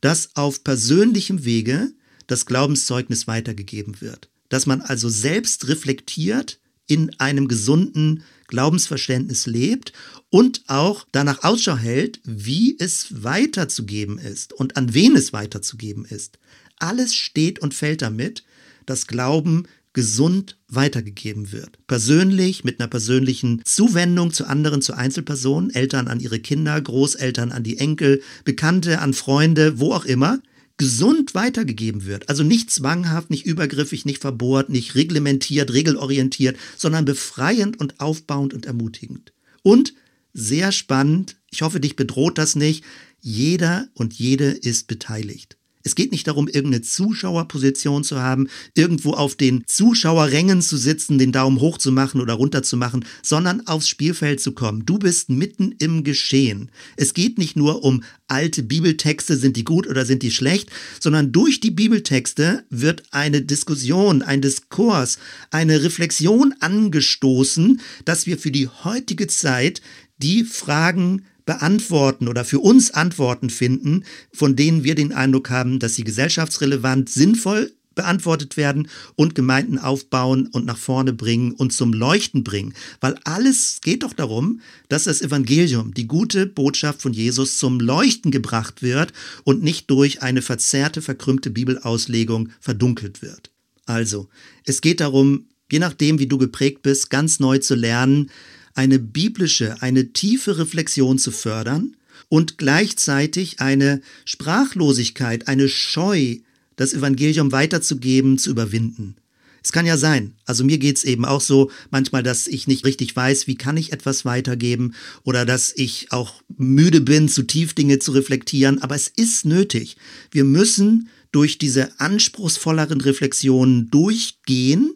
[SPEAKER 1] dass auf persönlichem Wege das Glaubenszeugnis weitergegeben wird. Dass man also selbst reflektiert, in einem gesunden Glaubensverständnis lebt und auch danach Ausschau hält, wie es weiterzugeben ist und an wen es weiterzugeben ist. Alles steht und fällt damit, dass Glauben gesund weitergegeben wird. Persönlich, mit einer persönlichen Zuwendung zu anderen, zu Einzelpersonen, Eltern an ihre Kinder, Großeltern an die Enkel, Bekannte an Freunde, wo auch immer, gesund weitergegeben wird. Also nicht zwanghaft, nicht übergriffig, nicht verbohrt, nicht reglementiert, regelorientiert, sondern befreiend und aufbauend und ermutigend. Und sehr spannend, ich hoffe, dich bedroht das nicht, jeder und jede ist beteiligt. Es geht nicht darum, irgendeine Zuschauerposition zu haben, irgendwo auf den Zuschauerrängen zu sitzen, den Daumen hoch zu machen oder runter zu machen, sondern aufs Spielfeld zu kommen. Du bist mitten im Geschehen. Es geht nicht nur um alte Bibeltexte, sind die gut oder sind die schlecht, sondern durch die Bibeltexte wird eine Diskussion, ein Diskurs, eine Reflexion angestoßen, dass wir für die heutige Zeit die Fragen beantworten oder für uns Antworten finden, von denen wir den Eindruck haben, dass sie gesellschaftsrelevant, sinnvoll beantwortet werden und Gemeinden aufbauen und nach vorne bringen und zum Leuchten bringen. Weil alles geht doch darum, dass das Evangelium, die gute Botschaft von Jesus zum Leuchten gebracht wird und nicht durch eine verzerrte, verkrümmte Bibelauslegung verdunkelt wird. Also, es geht darum, je nachdem, wie du geprägt bist, ganz neu zu lernen, eine biblische, eine tiefe Reflexion zu fördern und gleichzeitig eine Sprachlosigkeit, eine Scheu, das Evangelium weiterzugeben, zu überwinden. Es kann ja sein, also mir geht's eben auch so manchmal, dass ich nicht richtig weiß, wie kann ich etwas weitergeben oder dass ich auch müde bin, zu tief Dinge zu reflektieren, aber es ist nötig. Wir müssen durch diese anspruchsvolleren Reflexionen durchgehen,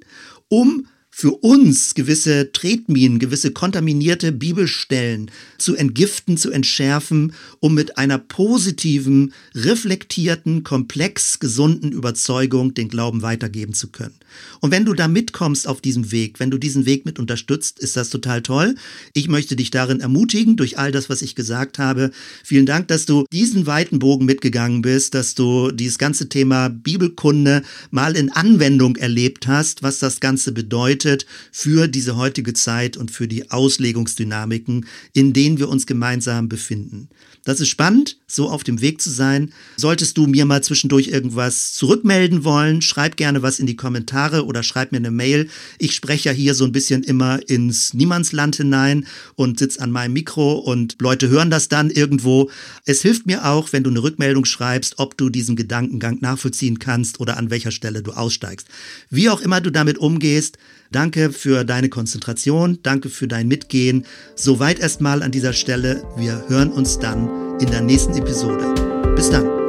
[SPEAKER 1] um für uns gewisse Tretminen, gewisse kontaminierte Bibelstellen zu entgiften, zu entschärfen, um mit einer positiven, reflektierten, komplex gesunden Überzeugung den Glauben weitergeben zu können. Und wenn du da mitkommst auf diesem Weg, wenn du diesen Weg mit unterstützt, ist das total toll. Ich möchte dich darin ermutigen, durch all das, was ich gesagt habe. Vielen Dank, dass du diesen weiten Bogen mitgegangen bist, dass du dieses ganze Thema Bibelkunde mal in Anwendung erlebt hast, was das Ganze bedeutet bedeutet für diese heutige Zeit und für die Auslegungsdynamiken, in denen wir uns gemeinsam befinden. Das ist spannend, so auf dem Weg zu sein. Solltest du mir mal zwischendurch irgendwas zurückmelden wollen, schreib gerne was in die Kommentare oder schreib mir eine Mail. Ich spreche ja hier so ein bisschen immer ins Niemandsland hinein und sitze an meinem Mikro und Leute hören das dann irgendwo. Es hilft mir auch, wenn du eine Rückmeldung schreibst, ob du diesen Gedankengang nachvollziehen kannst oder an welcher Stelle du aussteigst. Wie auch immer du damit umgehst, Danke für deine Konzentration, danke für dein Mitgehen. Soweit erstmal an dieser Stelle. Wir hören uns dann in der nächsten Episode. Bis dann.